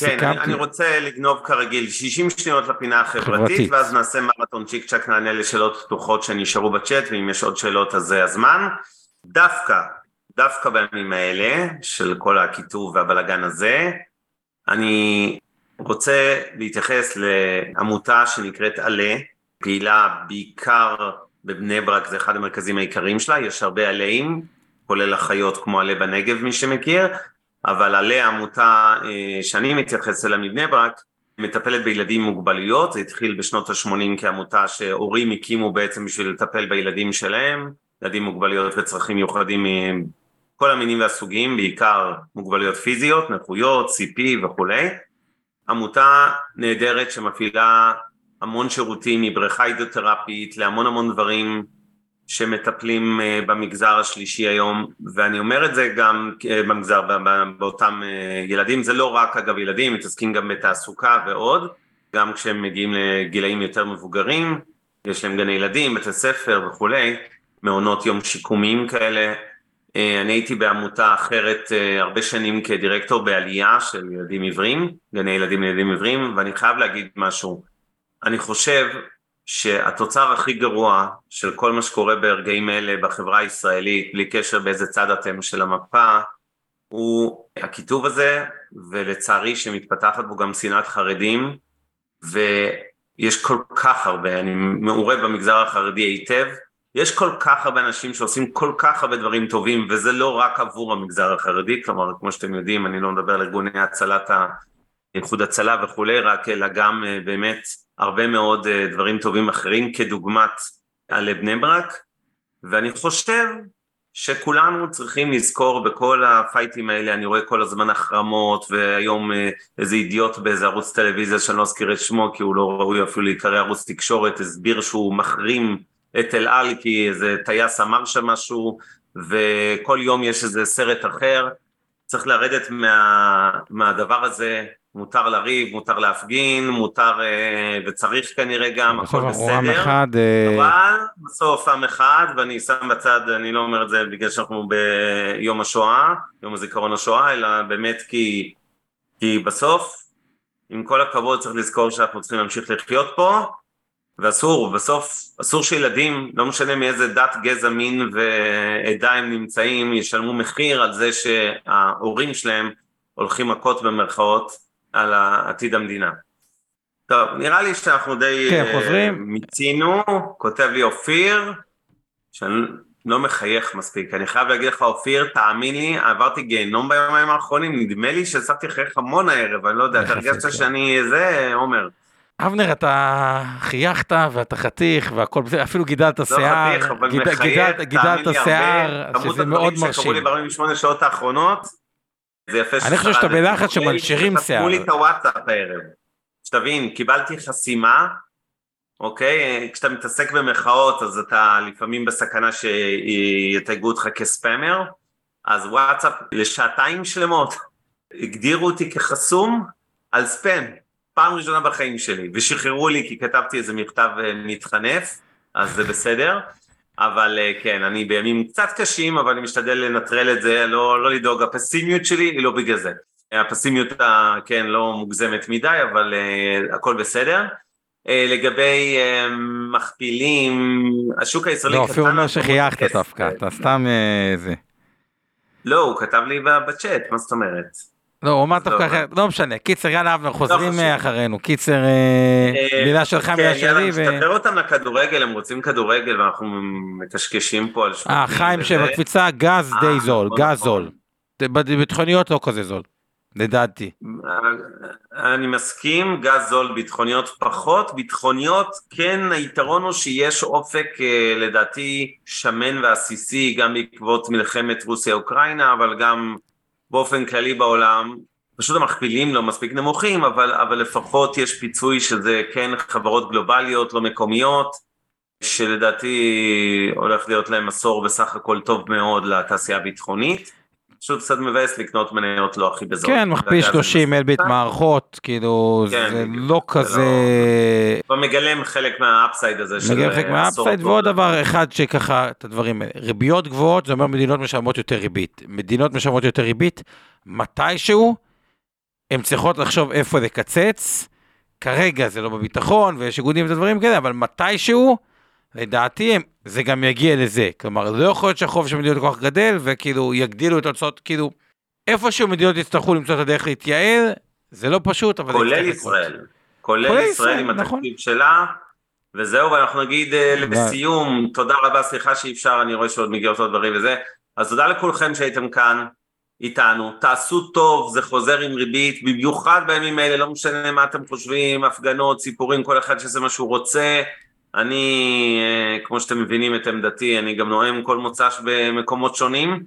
כן, אני, אני רוצה לגנוב כרגיל 60 שניות לפינה החברתית, חברתית. ואז נעשה מרתון צ'יק צ'אק, נענה לשאלות פתוחות שנשארו בצ'אט, ואם יש עוד שאלות אז זה הזמן. דווקא, דווקא בימים האלה, של כל הקיטוב והבלגן הזה, אני רוצה להתייחס לעמותה שנקראת עלה, פעילה בעיקר בבני ברק, זה אחד המרכזים העיקריים שלה, יש הרבה עליים, כולל אחיות כמו עלה בנגב מי שמכיר, אבל עליה עמותה אה, שאני מתייחס אליה מבני ברק, מטפלת בילדים עם מוגבלויות, זה התחיל בשנות ה-80 כעמותה שהורים הקימו בעצם בשביל לטפל בילדים שלהם, ילדים עם מוגבלויות וצרכים מיוחדים מכל המינים והסוגים, בעיקר מוגבלויות פיזיות, נכויות, CP וכולי. עמותה נהדרת שמפעילה המון שירותים מבריכה הידרותרפית להמון המון דברים שמטפלים אה, במגזר השלישי היום, ואני אומר את זה גם אה, במגזר, באותם אה, ילדים, זה לא רק אגב ילדים, מתעסקים גם בתעסוקה ועוד, גם כשהם מגיעים לגילאים יותר מבוגרים, יש להם גני ילדים, בתי ספר וכולי, מעונות יום שיקומיים כאלה. אני הייתי בעמותה אחרת הרבה שנים כדירקטור בעלייה של ילדים עיוורים, גני ילדים לילדים עיוורים, ואני חייב להגיד משהו. אני חושב שהתוצר הכי גרוע של כל מה שקורה ברגעים אלה בחברה הישראלית, בלי קשר באיזה צד אתם של המפה, הוא הקיטוב הזה, ולצערי שמתפתחת בו גם שנאת חרדים, ויש כל כך הרבה, אני מעורה במגזר החרדי היטב, יש כל כך הרבה אנשים שעושים כל כך הרבה דברים טובים, וזה לא רק עבור המגזר החרדי, כלומר, כמו שאתם יודעים, אני לא מדבר על ארגוני הצלת, איחוד הצלה וכולי, רק אלא גם אה, באמת הרבה מאוד אה, דברים טובים אחרים כדוגמת עלי בני ברק. ואני חושב שכולנו צריכים לזכור בכל הפייטים האלה, אני רואה כל הזמן החרמות והיום אה, איזה אידיוט באיזה ערוץ טלוויזיה שאני לא אזכיר את שמו כי הוא לא ראוי אפילו להיקרא ערוץ תקשורת, הסביר שהוא מחרים את אל על כי איזה טייס אמר שם משהו וכל יום יש איזה סרט אחר, צריך לרדת מה, מהדבר הזה מותר לריב, מותר להפגין, מותר אה, וצריך כנראה גם, הכל בסדר. עם אחד. אה, אבל בסוף עם אחד, ואני שם בצד, אני לא אומר את זה בגלל שאנחנו ביום השואה, יום הזיכרון השואה, אלא באמת כי, כי בסוף, עם כל הכבוד צריך לזכור שאנחנו צריכים להמשיך לחיות פה, ואסור, בסוף אסור שילדים, לא משנה מאיזה דת, גזע, מין ועדה הם נמצאים, ישלמו מחיר על זה שההורים שלהם הולכים מכות במרכאות על עתיד המדינה. טוב, נראה לי שאנחנו די כן, חוזרים. מיצינו, כותב לי אופיר, שאני לא מחייך מספיק, אני חייב להגיד לך אופיר, תאמין לי, עברתי גיהנום ביומיים האחרונים, נדמה לי שהפסקתי לחייך המון הערב, אני לא יודע, אתה הרגשת שאני זה, עומר. אבנר, אתה חייכת ואתה חתיך והכל בסדר, אפילו גידלת לא שיער, חתיך, אבל גיד- מחייך, גידלת- שיער. כמות שזה מאוד הדברים שקרו לי מרשים. ב-48 שעות האחרונות, זה יפה אני חושב שאתה. בלחץ שמנשירים חתמו שיער. לי את הוואטסאפ הערב. שתבין, קיבלתי חסימה, אוקיי? כשאתה מתעסק במחאות אז אתה לפעמים בסכנה שיתייגו אותך כספאמר, אז וואטסאפ לשעתיים שלמות הגדירו אותי כחסום על ספאם, פעם ראשונה בחיים שלי, ושחררו לי כי כתבתי איזה מכתב אה, מתחנף, אז זה בסדר. אבל אה, כן, אני בימים קצת קשים, אבל אני משתדל לנטרל את זה, לא, לא לדאוג, הפסימיות שלי היא לא בגלל זה. הפסימיות, ה- כן, לא מוגזמת מדי, אבל uh, הכל בסדר. Uh, לגבי uh, מכפילים, השוק הישראלי לא, קטן... אופיר אומר שחייכת. דווקא, אתה סתם אה, זה. לא, הוא כתב לי בצ'אט, מה זאת אומרת? לא, הוא אמר דווקא טוב. אחרת, לא משנה, קיצר, יאללה אבנר, חוזרים חשוב. אה, אחרינו, קיצר, אה, אה, מילה שלך, כן, מילה יאללה, שלי, ו... נשתחרר אותם לכדורגל, הם רוצים כדורגל ואנחנו מקשקשים פה על שבטים. אה, חיים. שבקפיצה, גז די זול, נכון, גז נכון. זול. ביטחוניות לא כזה זול, לדעתי. אני מסכים, גז זול, ביטחוניות פחות, ביטחוניות כן היתרון הוא שיש אופק לדעתי שמן ועסיסי גם בעקבות מלחמת רוסיה-אוקראינה, אבל גם באופן כללי בעולם, פשוט המכפילים לא מספיק נמוכים, אבל, אבל לפחות יש פיצוי שזה כן חברות גלובליות, לא מקומיות, שלדעתי הולך להיות להם עשור בסך הכל טוב מאוד לתעשייה הביטחונית. פשוט קצת מבאס לקנות מניות לא הכי בזול. כן, מכפיל והגז 30 אני אלביט. מערכות, כאילו, כן, זה. לא זה כזה... כבר מגלם חלק מה upside הזה של חלק אה, מה upside, עשור ועוד. דבר אחד שככה, את הדברים האלה. ריביות גבוהות, זה אומר מדינות משלמות יותר ריבית. מדינות משלמות יותר ריבית, מתישהו, הן צריכות לחשוב איפה לקצץ. כרגע זה לא בביטחון, ויש איגודים ודברים כאלה, אבל מתישהו, לדעתי, זה גם יגיע לזה. כלומר, לא יכול להיות שהחוב של מדינות כל כך גדל, וכאילו יגדילו את ההוצאות, כאילו, איפשהו מדינות יצטרכו למצוא את הדרך להתייעל, זה לא פשוט, אבל כולל לקרות. ישראל. כולל כולל ישראל ישראל, עם נכון. התקציב שלה. וזהו, ואנחנו נגיד אה, לסיום, תודה רבה, סליחה שאי אפשר, אני רואה שעוד מגיעות עוד דברים וזה. אז תודה לכולכם שהייתם כאן איתנו. תעשו טוב, זה חוזר עם ריבית, במיוחד בימים האלה, לא משנה מה אתם חושבים, הפגנות, סיפורים, כל אחד שיעשה מה שהוא רוצה. אני, אה, כמו שאתם מבינים את עמדתי, אני גם נואם כל מוצ"ש במקומות שונים,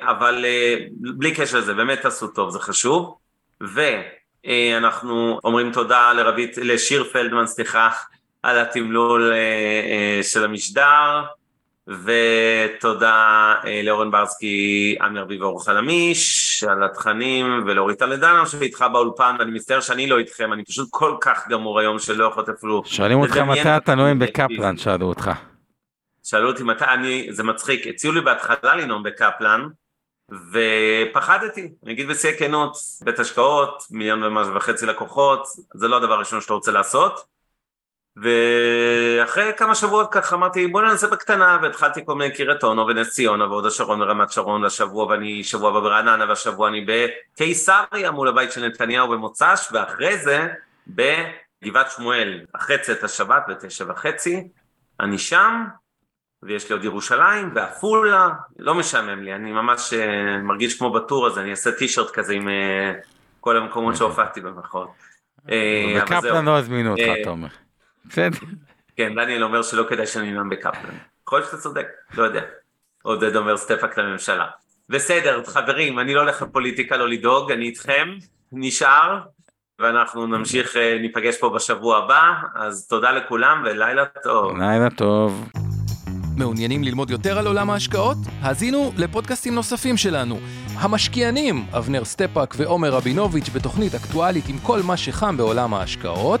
אבל אה, בלי קשר לזה, באמת תעשו טוב, זה חשוב. ואנחנו אומרים תודה לרבית, לשיר פלדמן, סליחה, על התמלול אה, אה, של המשדר, ותודה אה, לאורן ברסקי, עמי ארביב ואור חלמיש, על התכנים, ולאורית טלדנו שאיתך באולפן, ואני מצטער שאני לא איתכם, אני פשוט כל כך גמור היום שלא יכולת אפילו... שואלים אותך מתי אתה נואם. בקפלן, שאלו אותך. שאלו אותי מתי, אני, זה מצחיק, הציעו לי בהתחלה לנאום בקפלן, ופחדתי, אני אגיד בשיא הכנות, בית השקעות, מיליון ומשהו וחצי לקוחות, זה לא הדבר הראשון שאתה רוצה לעשות. ואחרי כמה שבועות ככה אמרתי בוא ננסה בקטנה והתחלתי כל מיני קריית אונו ונס ציונה והוד השרון ורמת שרון והשבוע ואני שבוע הבא ברעננה והשבוע אני בקיסריה מול הבית של נתניהו במוצ"ש ואחרי זה בגבעת שמואל אחרי צאת השבת בתשע וחצי אני שם ויש לי עוד ירושלים ועפולה לא משעמם לי אני ממש אה, מרגיש כמו ב tour הזה אני אעשה טישרט כזה עם אה, כל המקומות שהופעתי במחאות. אה. בקפלן לא הזמינו אותך, אתה אומר. בסדר. כן, דניאל אומר שלא כדאי שאני אנאם בקפלן. יכול להיות שאתה צודק, לא יודע. עודד אומר סטפאק לממשלה. בסדר, חברים, אני לא הולך לפוליטיקה, לא לדאוג, אני איתכם, נשאר, ואנחנו נמשיך, אה, ניפגש פה בשבוע הבא, אז תודה לכולם ולילה טוב. לילה טוב. מעוניינים ללמוד יותר על עולם ההשקעות? האזינו לפודקאסטים נוספים שלנו. המשקיענים, אבנר סטפאק ועומר רבינוביץ' בתוכנית אקטואלית עם כל מה שחם בעולם ההשקעות.